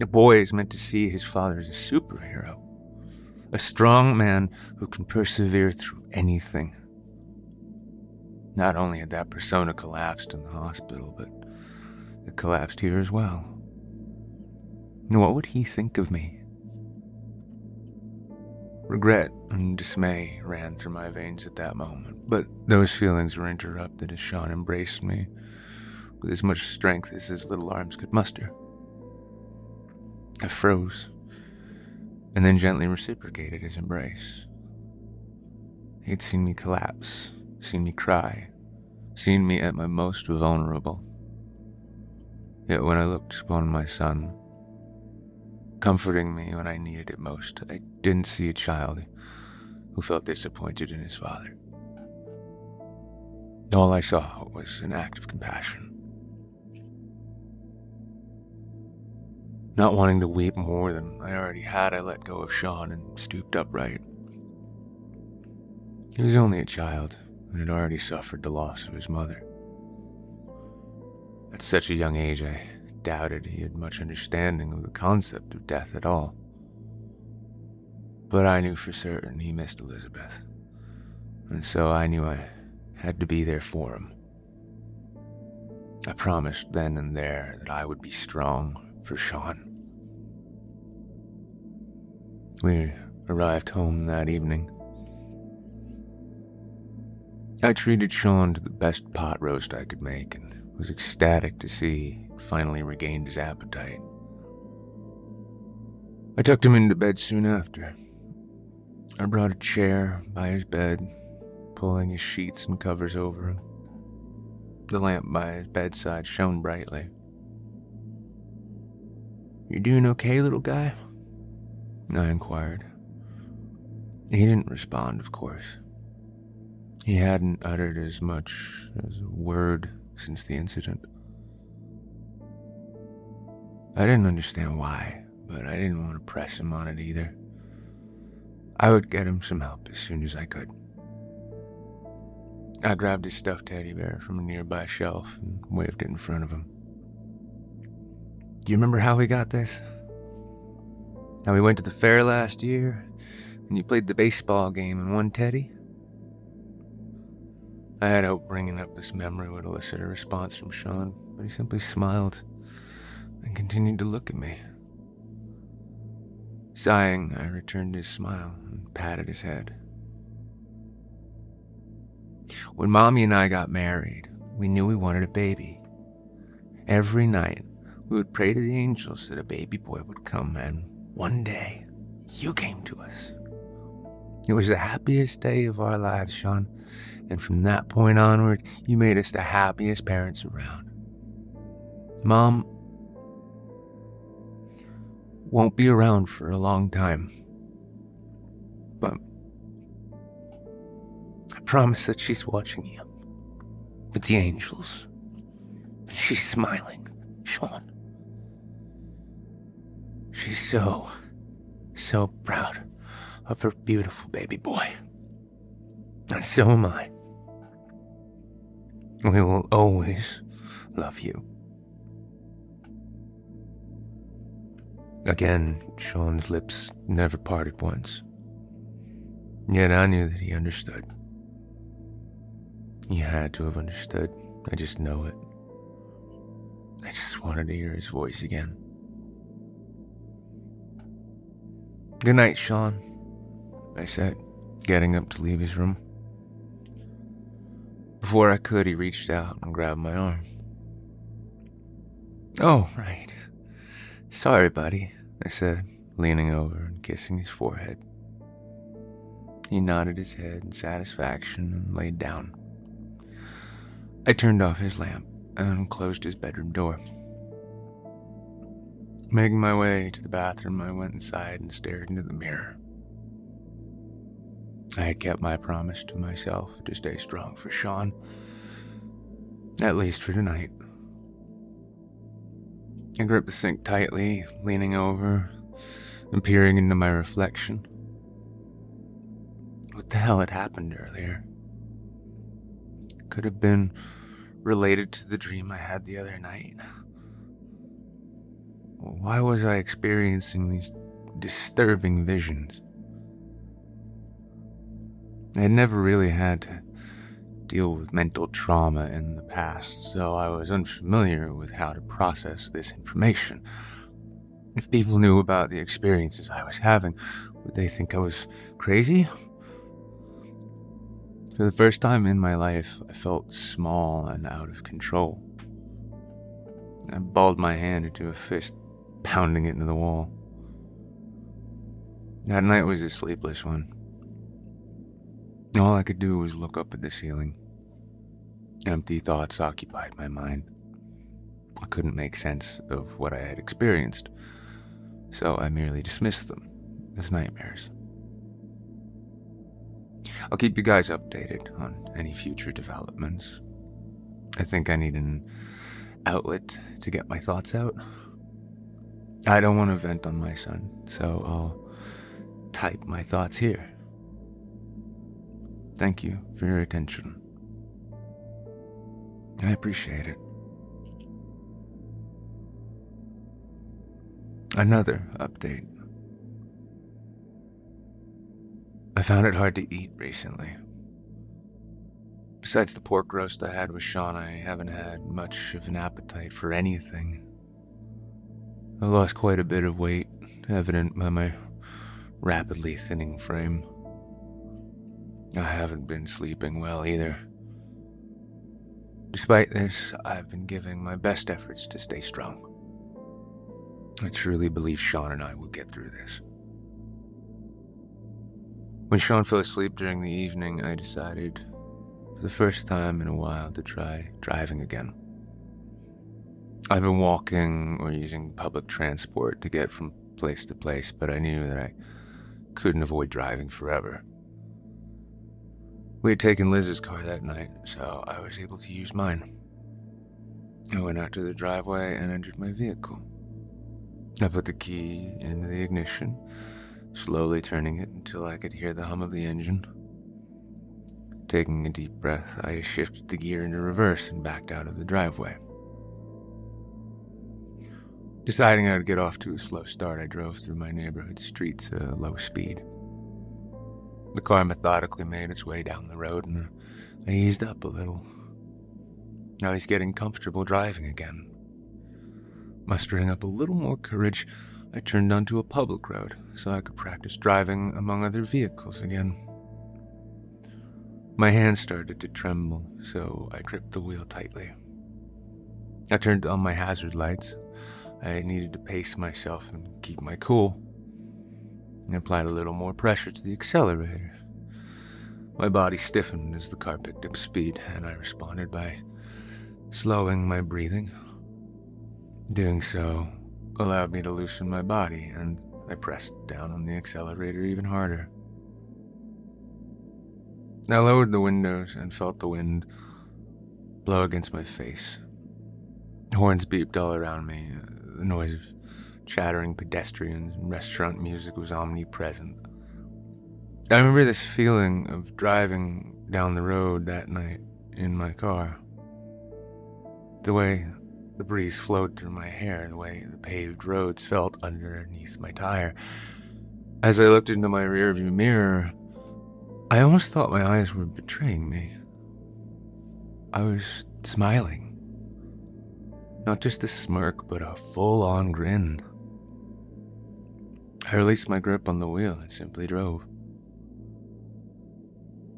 S3: A boy is meant to see his father as a superhero, a strong man who can persevere through anything. Not only had that persona collapsed in the hospital, but it collapsed here as well. What would he think of me? Regret and dismay ran through my veins at that moment, but those feelings were interrupted as Sean embraced me with as much strength as his little arms could muster. I froze, and then gently reciprocated his embrace. He had seen me collapse, seen me cry, seen me at my most vulnerable. Yet when I looked upon my son, comforting me when I needed it most, I didn't see a child who felt disappointed in his father. All I saw was an act of compassion. Not wanting to weep more than I already had, I let go of Sean and stooped upright. He was only a child and had already suffered the loss of his mother. At such a young age, I doubted he had much understanding of the concept of death at all. But I knew for certain he missed Elizabeth, and so I knew I had to be there for him. I promised then and there that I would be strong for Sean. We arrived home that evening. I treated Sean to the best pot roast I could make and was ecstatic to see he finally regained his appetite. I tucked him into bed soon after. I brought a chair by his bed, pulling his sheets and covers over him. The lamp by his bedside shone brightly. You doing okay, little guy? I inquired. He didn't respond, of course. He hadn't uttered as much as a word since the incident. I didn't understand why, but I didn't want to press him on it either. I would get him some help as soon as I could. I grabbed his stuffed teddy bear from a nearby shelf and waved it in front of him. Do you remember how we got this? Now, we went to the fair last year, and you played the baseball game and won Teddy. I had hoped bringing up this memory would elicit a response from Sean, but he simply smiled and continued to look at me. Sighing, I returned his smile and patted his head. When Mommy and I got married, we knew we wanted a baby. Every night, we would pray to the angels that a baby boy would come, and one day, you came to us. It was the happiest day of our lives, Sean. And from that point onward, you made us the happiest parents around. Mom won't be around for a long time. But I promise that she's watching you with the angels. She's smiling, Sean. She's so, so proud of her beautiful baby boy. And so am I. We will always love you. Again, Sean's lips never parted once. Yet I knew that he understood. He had to have understood. I just know it. I just wanted to hear his voice again. Good night, Sean, I said, getting up to leave his room. Before I could, he reached out and grabbed my arm. Oh, right. Sorry, buddy, I said, leaning over and kissing his forehead. He nodded his head in satisfaction and laid down. I turned off his lamp and closed his bedroom door. Making my way to the bathroom, I went inside and stared into the mirror. I had kept my promise to myself to stay strong for Sean, at least for tonight. I gripped the sink tightly, leaning over and peering into my reflection. What the hell had happened earlier? Could have been related to the dream I had the other night. Why was I experiencing these disturbing visions? I had never really had to deal with mental trauma in the past, so I was unfamiliar with how to process this information. If people knew about the experiences I was having, would they think I was crazy? For the first time in my life, I felt small and out of control. I balled my hand into a fist, pounding it into the wall. That night was a sleepless one. All I could do was look up at the ceiling. Empty thoughts occupied my mind. I couldn't make sense of what I had experienced, so I merely dismissed them as nightmares. I'll keep you guys updated on any future developments. I think I need an outlet to get my thoughts out. I don't want to vent on my son, so I'll type my thoughts here. Thank you for your attention. I appreciate it. Another update. I found it hard to eat recently. Besides the pork roast I had with Sean, I haven't had much of an appetite for anything. I've lost quite a bit of weight, evident by my rapidly thinning frame. I haven't been sleeping well either. Despite this, I've been giving my best efforts to stay strong. I truly believe Sean and I will get through this. When Sean fell asleep during the evening, I decided, for the first time in a while, to try driving again. I've been walking or using public transport to get from place to place, but I knew that I couldn't avoid driving forever. We had taken Liz's car that night, so I was able to use mine. I went out to the driveway and entered my vehicle. I put the key into the ignition, slowly turning it until I could hear the hum of the engine. Taking a deep breath, I shifted the gear into reverse and backed out of the driveway. Deciding I'd get off to a slow start, I drove through my neighborhood streets at low speed. The car methodically made its way down the road, and I eased up a little. Now I was getting comfortable driving again. Mustering up a little more courage, I turned onto a public road so I could practice driving among other vehicles again. My hands started to tremble, so I gripped the wheel tightly. I turned on my hazard lights. I needed to pace myself and keep my cool. I applied a little more pressure to the accelerator. My body stiffened as the car picked up speed, and I responded by slowing my breathing. Doing so allowed me to loosen my body, and I pressed down on the accelerator even harder. I lowered the windows and felt the wind blow against my face. Horns beeped all around me. The noise of chattering pedestrians and restaurant music was omnipresent. I remember this feeling of driving down the road that night in my car. The way the breeze flowed through my hair, the way the paved roads felt underneath my tire. As I looked into my rearview mirror, I almost thought my eyes were betraying me. I was smiling. Not just a smirk, but a full on grin. I released my grip on the wheel and simply drove.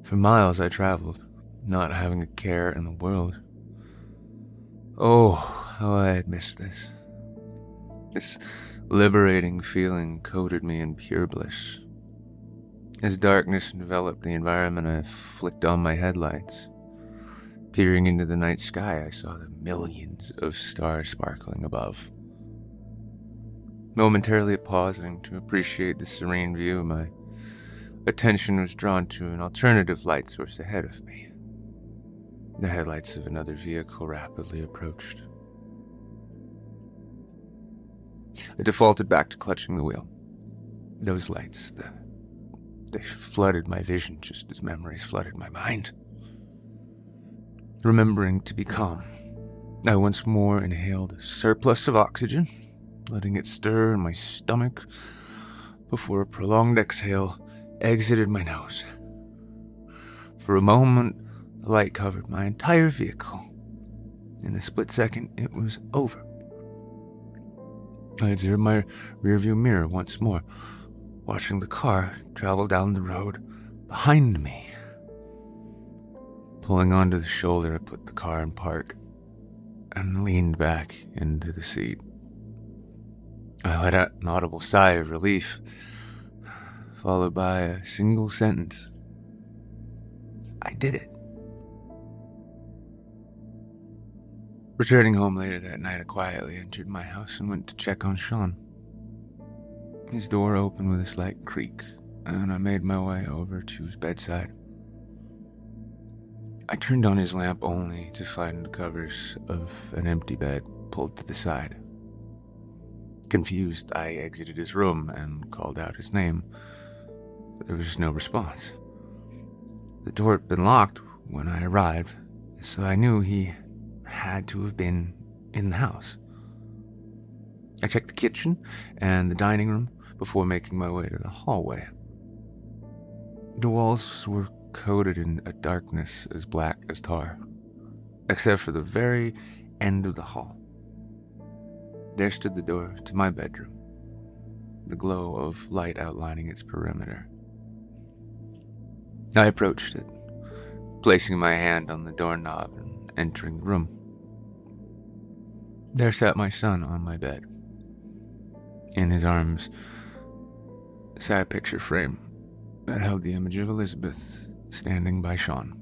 S3: For miles I traveled, not having a care in the world. Oh, how I had missed this. This liberating feeling coated me in pure bliss. As darkness enveloped the environment, I flicked on my headlights. Peering into the night sky, I saw the millions of stars sparkling above. Momentarily pausing to appreciate the serene view, my attention was drawn to an alternative light source ahead of me. The headlights of another vehicle rapidly approached. I defaulted back to clutching the wheel. Those lights, the, they flooded my vision just as memories flooded my mind. Remembering to be calm, I once more inhaled a surplus of oxygen, letting it stir in my stomach before a prolonged exhale exited my nose. For a moment, the light covered my entire vehicle. In a split second, it was over. I observed my rearview mirror once more, watching the car travel down the road behind me. Pulling onto the shoulder, I put the car in park and leaned back into the seat. I let out an audible sigh of relief, followed by a single sentence I did it. Returning home later that night, I quietly entered my house and went to check on Sean. His door opened with a slight creak, and I made my way over to his bedside. I turned on his lamp only to find the covers of an empty bed pulled to the side. Confused, I exited his room and called out his name. There was no response. The door had been locked when I arrived, so I knew he had to have been in the house. I checked the kitchen and the dining room before making my way to the hallway. The walls were coated in a darkness as black as tar, except for the very end of the hall. There stood the door to my bedroom, the glow of light outlining its perimeter. I approached it, placing my hand on the doorknob and entering the room. There sat my son on my bed. In his arms sat a picture frame that held the image of Elizabeth standing by Sean.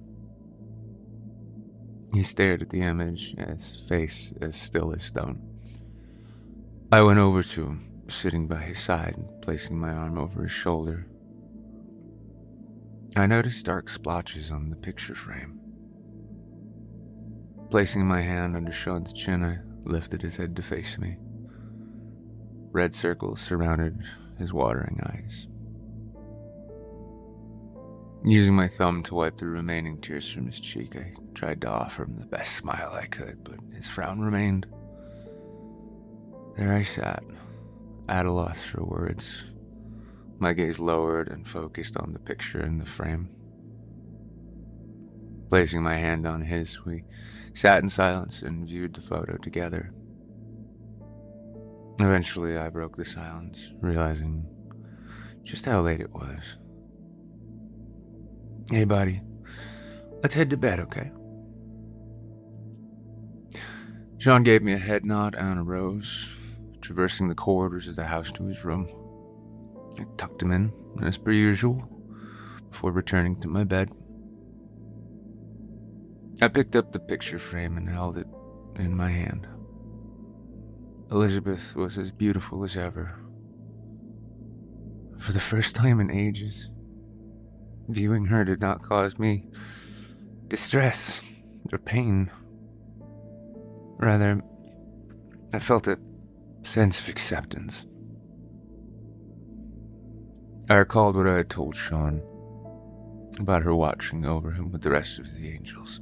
S3: He stared at the image, his face as still as stone. I went over to him, sitting by his side and placing my arm over his shoulder. I noticed dark splotches on the picture frame. Placing my hand under Sean's chin, I lifted his head to face me. Red circles surrounded his watering eyes. Using my thumb to wipe the remaining tears from his cheek, I tried to offer him the best smile I could, but his frown remained. There I sat, at a loss for words, my gaze lowered and focused on the picture in the frame. Placing my hand on his, we sat in silence and viewed the photo together. Eventually, I broke the silence, realizing just how late it was. Hey, buddy, let's head to bed, okay? Sean gave me a head nod and arose, traversing the corridors of the house to his room. I tucked him in, as per usual, before returning to my bed. I picked up the picture frame and held it in my hand. Elizabeth was as beautiful as ever. For the first time in ages, viewing her did not cause me distress or pain. Rather, I felt a sense of acceptance. I recalled what I had told Sean about her watching over him with the rest of the angels.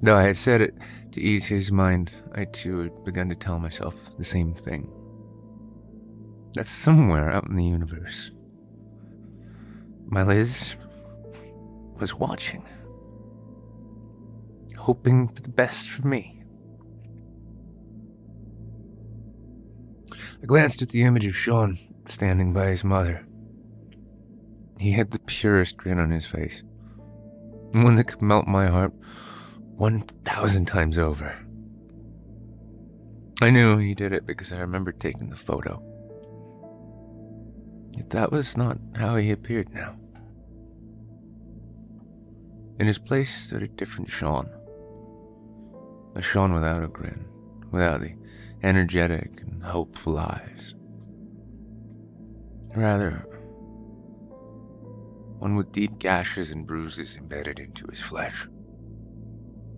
S3: Though I had said it to ease his mind, I too had begun to tell myself the same thing. That somewhere out in the universe, my Liz was watching, hoping for the best for me. I glanced at the image of Sean standing by his mother. He had the purest grin on his face, one that could melt my heart 1,000 times over. I knew he did it because I remembered taking the photo. Yet that was not how he appeared now. In his place stood a different Sean. A Sean without a grin, without the energetic and hopeful eyes. Rather, one with deep gashes and bruises embedded into his flesh.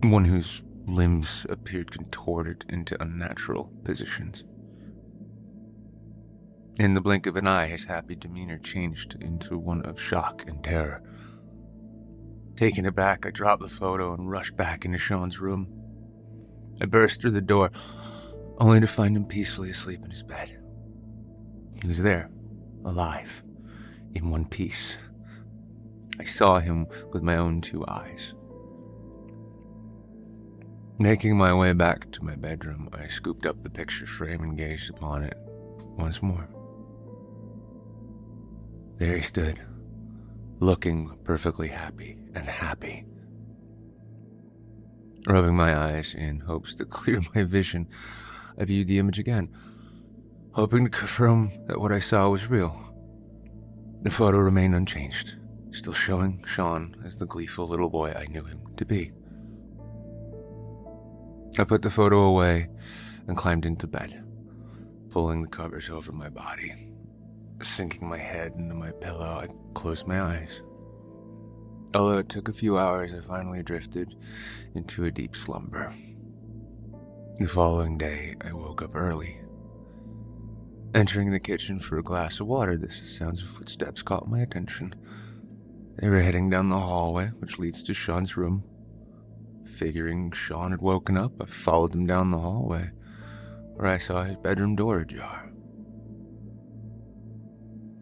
S3: One whose limbs appeared contorted into unnatural positions. In the blink of an eye, his happy demeanor changed into one of shock and terror. Taken aback, I dropped the photo and rushed back into Sean's room. I burst through the door, only to find him peacefully asleep in his bed. He was there, alive, in one piece. I saw him with my own two eyes. Making my way back to my bedroom, I scooped up the picture frame and gazed upon it once more. There he stood, looking perfectly happy and happy. Rubbing my eyes in hopes to clear my vision, I viewed the image again, hoping to confirm that what I saw was real. The photo remained unchanged, still showing Sean as the gleeful little boy I knew him to be. I put the photo away and climbed into bed, pulling the covers over my body. Sinking my head into my pillow, I closed my eyes. Although it took a few hours, I finally drifted into a deep slumber. The following day, I woke up early. Entering the kitchen for a glass of water, the sounds of footsteps caught my attention. They were heading down the hallway, which leads to Sean's room. Figuring Sean had woken up, I followed them down the hallway, where I saw his bedroom door ajar.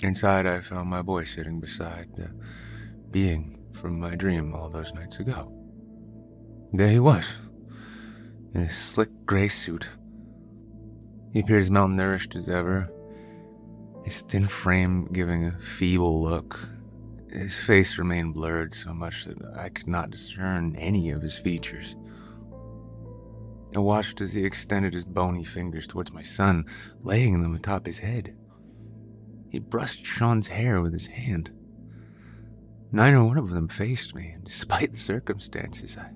S3: Inside, I found my boy sitting beside the being from my dream all those nights ago. There he was, in his slick gray suit. He appeared as malnourished as ever, his thin frame giving a feeble look. His face remained blurred so much that I could not discern any of his features. I watched as he extended his bony fingers towards my son, laying them atop his head. He brushed Sean's hair with his hand. Neither oh one of them faced me, and despite the circumstances, I,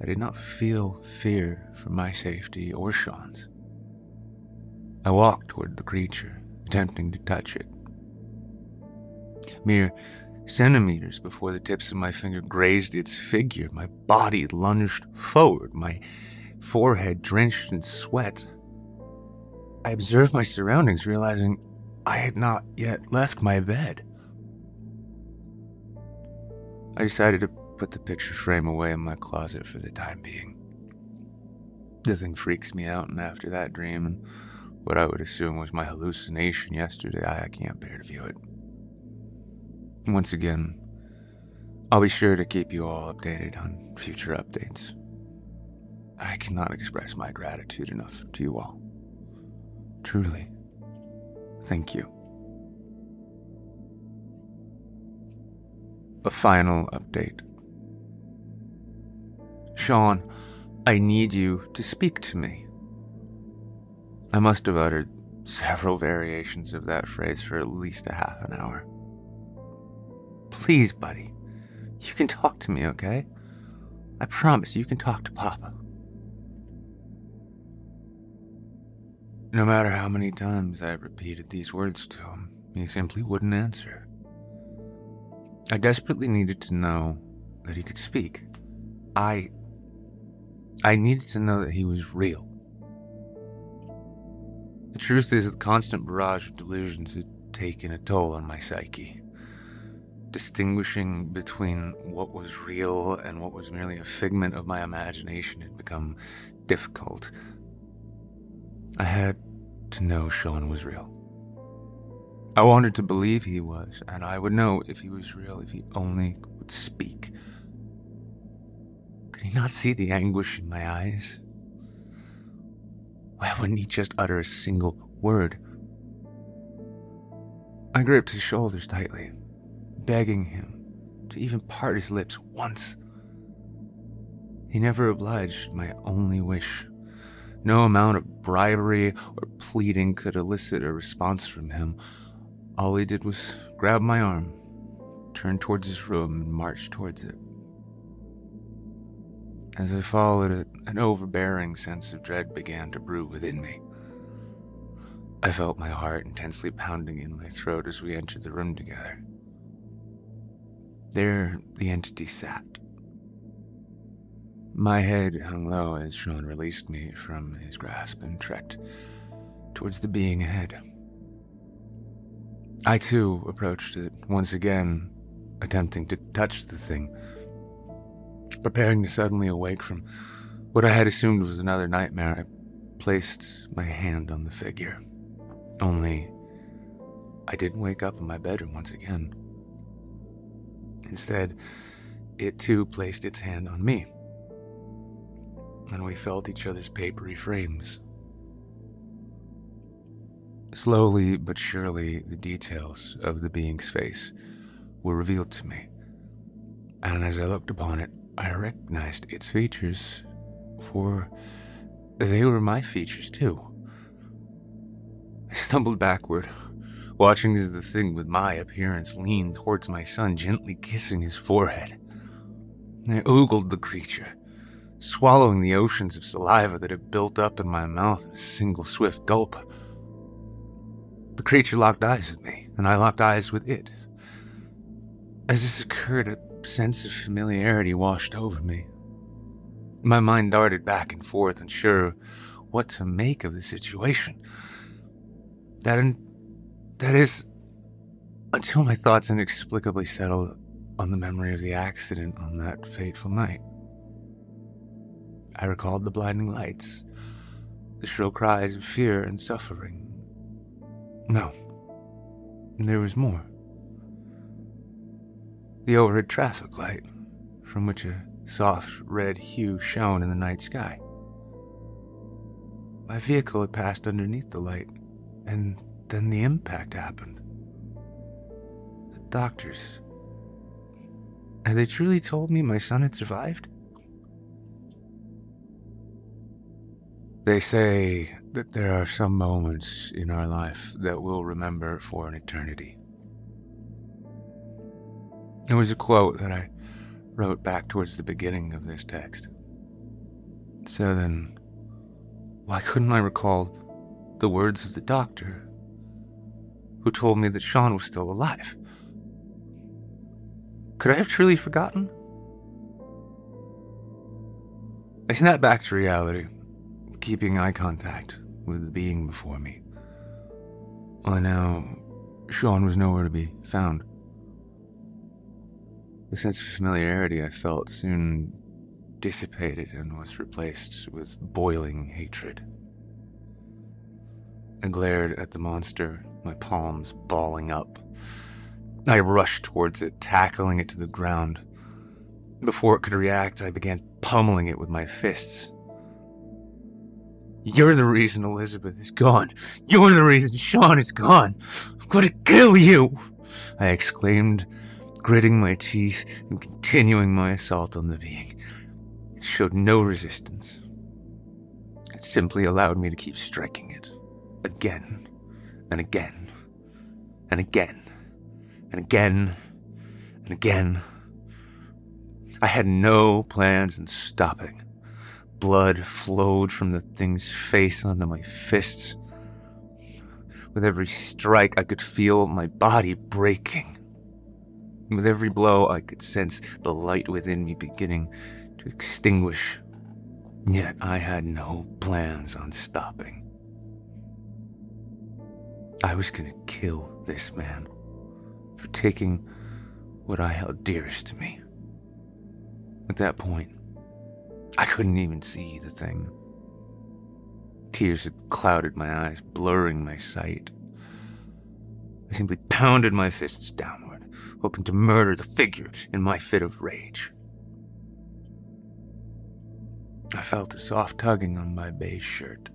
S3: I did not feel fear for my safety or Sean's. I walked toward the creature, attempting to touch it. Mere centimeters before the tips of my finger grazed its figure, my body lunged forward, my forehead drenched in sweat. I observed my surroundings, realizing I had not yet left my bed. I decided to put the picture frame away in my closet for the time being. The thing freaks me out, and after that dream and what I would assume was my hallucination yesterday, I can't bear to view it. Once again, I'll be sure to keep you all updated on future updates. I cannot express my gratitude enough to you all. Truly. Thank you. A final update. Sean, I need you to speak to me. I must have uttered several variations of that phrase for at least a half an hour. Please, buddy, you can talk to me, okay? I promise you can talk to Papa. No matter how many times I repeated these words to him, he simply wouldn't answer. I desperately needed to know that he could speak. I. I needed to know that he was real. The truth is, the constant barrage of delusions had taken a toll on my psyche. Distinguishing between what was real and what was merely a figment of my imagination had become difficult. I had to know Sean was real. I wanted to believe he was, and I would know if he was real if he only would speak. Could he not see the anguish in my eyes? Why wouldn't he just utter a single word? I gripped his shoulders tightly, begging him to even part his lips once. He never obliged my only wish. No amount of bribery or pleading could elicit a response from him. All he did was grab my arm, turn towards his room, and march towards it. As I followed it, an overbearing sense of dread began to brew within me. I felt my heart intensely pounding in my throat as we entered the room together. There, the entity sat. My head hung low as Sean released me from his grasp and trekked towards the being ahead. I too approached it, once again, attempting to touch the thing, preparing to suddenly awake from what I had assumed was another nightmare. I placed my hand on the figure. Only, I didn't wake up in my bedroom once again. Instead, it too placed its hand on me and we felt each other's papery frames. Slowly but surely, the details of the being's face were revealed to me, and as I looked upon it, I recognized its features, for they were my features too. I stumbled backward, watching as the thing with my appearance leaned towards my son, gently kissing his forehead. I ogled the creature, swallowing the oceans of saliva that had built up in my mouth in a single swift gulp. The creature locked eyes with me, and I locked eyes with it. As this occurred, a sense of familiarity washed over me. My mind darted back and forth, unsure what to make of the situation. That, in, that is, until my thoughts inexplicably settled on the memory of the accident on that fateful night. I recalled the blinding lights, the shrill cries of fear and suffering. No, there was more. The overhead traffic light, from which a soft red hue shone in the night sky. My vehicle had passed underneath the light, and then the impact happened. The doctors. Had they truly told me my son had survived? They say that there are some moments in our life that we'll remember for an eternity. There was a quote that I wrote back towards the beginning of this text. So then, why couldn't I recall the words of the doctor who told me that Sean was still alive? Could I have truly forgotten? I snapped back to reality keeping eye contact with the being before me. Well, now, Sean was nowhere to be found. The sense of familiarity I felt soon dissipated and was replaced with boiling hatred. I glared at the monster, my palms balling up. I rushed towards it, tackling it to the ground. Before it could react, I began pummeling it with my fists. You're the reason Elizabeth is gone. You're the reason Sean is gone. I'm going to kill you! I exclaimed, gritting my teeth and continuing my assault on the being. It showed no resistance. It simply allowed me to keep striking it, again and again, and again, and again, and again. I had no plans in stopping. Blood flowed from the thing's face onto my fists. With every strike, I could feel my body breaking. With every blow, I could sense the light within me beginning to extinguish. Yet I had no plans on stopping. I was gonna kill this man for taking what I held dearest to me. At that point, I couldn't even see the thing. Tears had clouded my eyes, blurring my sight. I simply pounded my fists downward, hoping to murder the figure in my fit of rage. I felt a soft tugging on my beige shirt.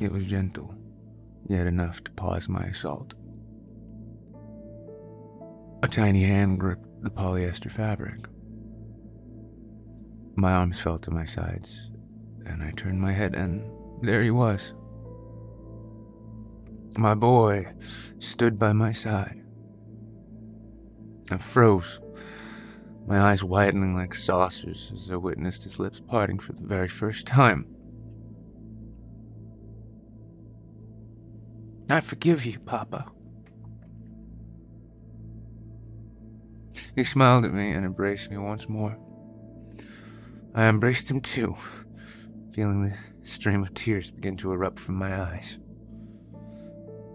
S3: It was gentle, yet enough to pause my assault. A tiny hand gripped the polyester fabric. My arms fell to my sides, and I turned my head, and there he was. My boy stood by my side. I froze, my eyes widening like saucers as I witnessed his lips parting for the very first time. I forgive you, Papa. He smiled at me and embraced me once more. I embraced him too, feeling the stream of tears begin to erupt from my eyes.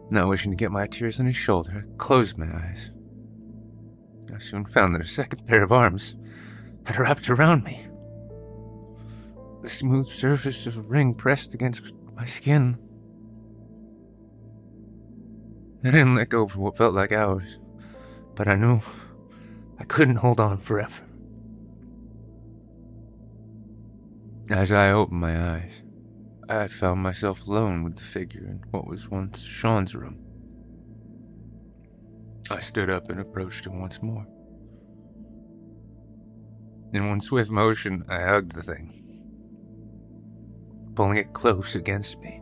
S3: Not wishing to get my tears on his shoulder, I closed my eyes. I soon found that a second pair of arms had wrapped around me. The smooth surface of a ring pressed against my skin. I didn't let go for what felt like hours, but I knew I couldn't hold on forever. As I opened my eyes, I found myself alone with the figure in what was once Sean's room. I stood up and approached him once more. In one swift motion, I hugged the thing, pulling it close against me.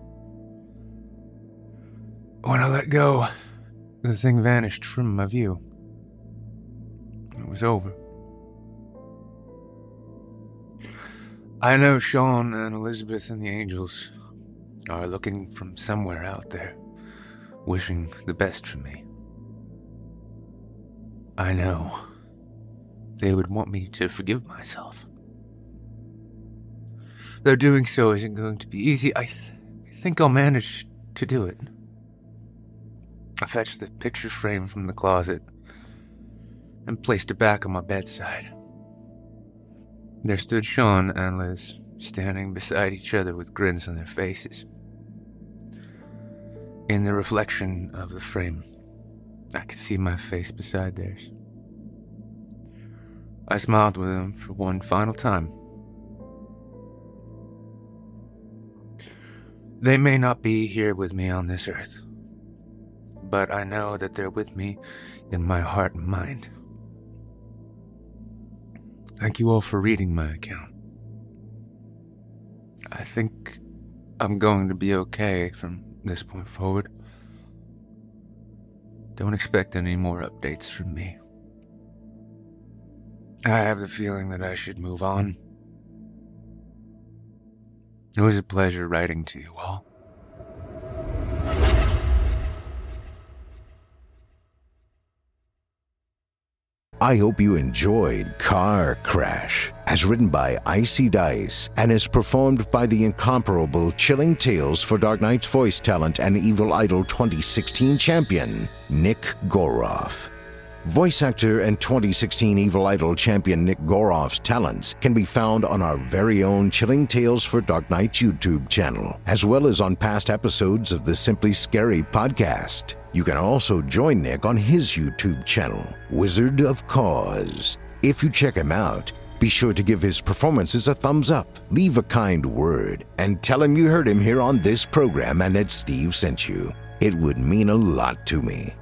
S3: When I let go, the thing vanished from my view. It was over. I know Sean and Elizabeth and the angels are looking from somewhere out there, wishing the best for me. I know they would want me to forgive myself. Though doing so isn't going to be easy, I th- think I'll manage to do it. I fetched the picture frame from the closet and placed it back on my bedside. There stood Sean and Liz, standing beside each other with grins on their faces. In the reflection of the frame, I could see my face beside theirs. I smiled with them for one final time. They may not be here with me on this earth, but I know that they're with me in my heart and mind. Thank you all for reading my account. I think I'm going to be okay from this point forward. Don't expect any more updates from me. I have the feeling that I should move on. It was a pleasure writing to you all.
S1: I hope you enjoyed Car Crash, as written by Icy Dice and is performed by the incomparable Chilling Tales for Dark Nights' voice talent and Evil Idol 2016 champion, Nick Goroff. Voice actor and 2016 Evil Idol champion Nick Goroff's talents can be found on our very own Chilling Tales for Dark Nights' YouTube channel, as well as on past episodes of the Simply Scary podcast. You can also join Nick on his YouTube channel, Wizard of Cause. If you check him out, be sure to give his performances a thumbs up, leave a kind word, and tell him you heard him here on this program and that Steve sent you. It would mean a lot to me.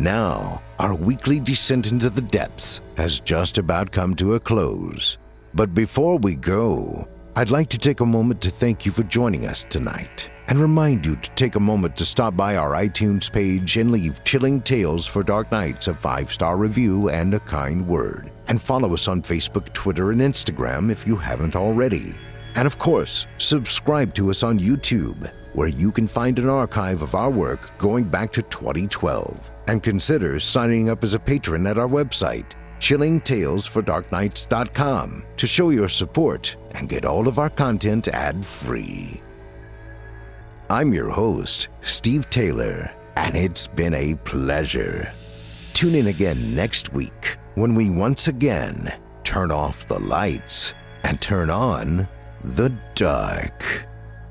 S1: Now, our weekly descent into the depths has just about come to a close. But before we go, I'd like to take a moment to thank you for joining us tonight and remind you to take a moment to stop by our iTunes page and leave Chilling Tales for Dark Nights a five star review and a kind word. And follow us on Facebook, Twitter, and Instagram if you haven't already. And of course, subscribe to us on YouTube, where you can find an archive of our work going back to 2012. And consider signing up as a patron at our website, chillingtalesfordarknights.com, to show your support and get all of our content ad free. I'm your host, Steve Taylor, and it's been a pleasure. Tune in again next week when we once again turn off the lights and turn on the dark.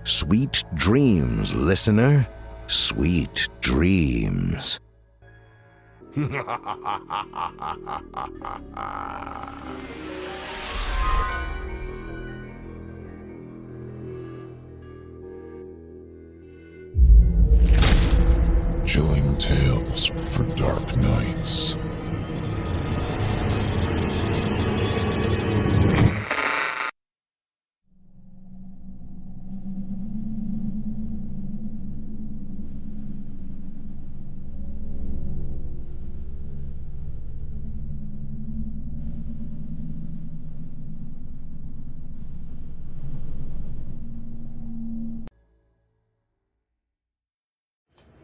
S1: Sweet dreams, listener. Sweet dreams.
S4: Chilling tales for dark nights.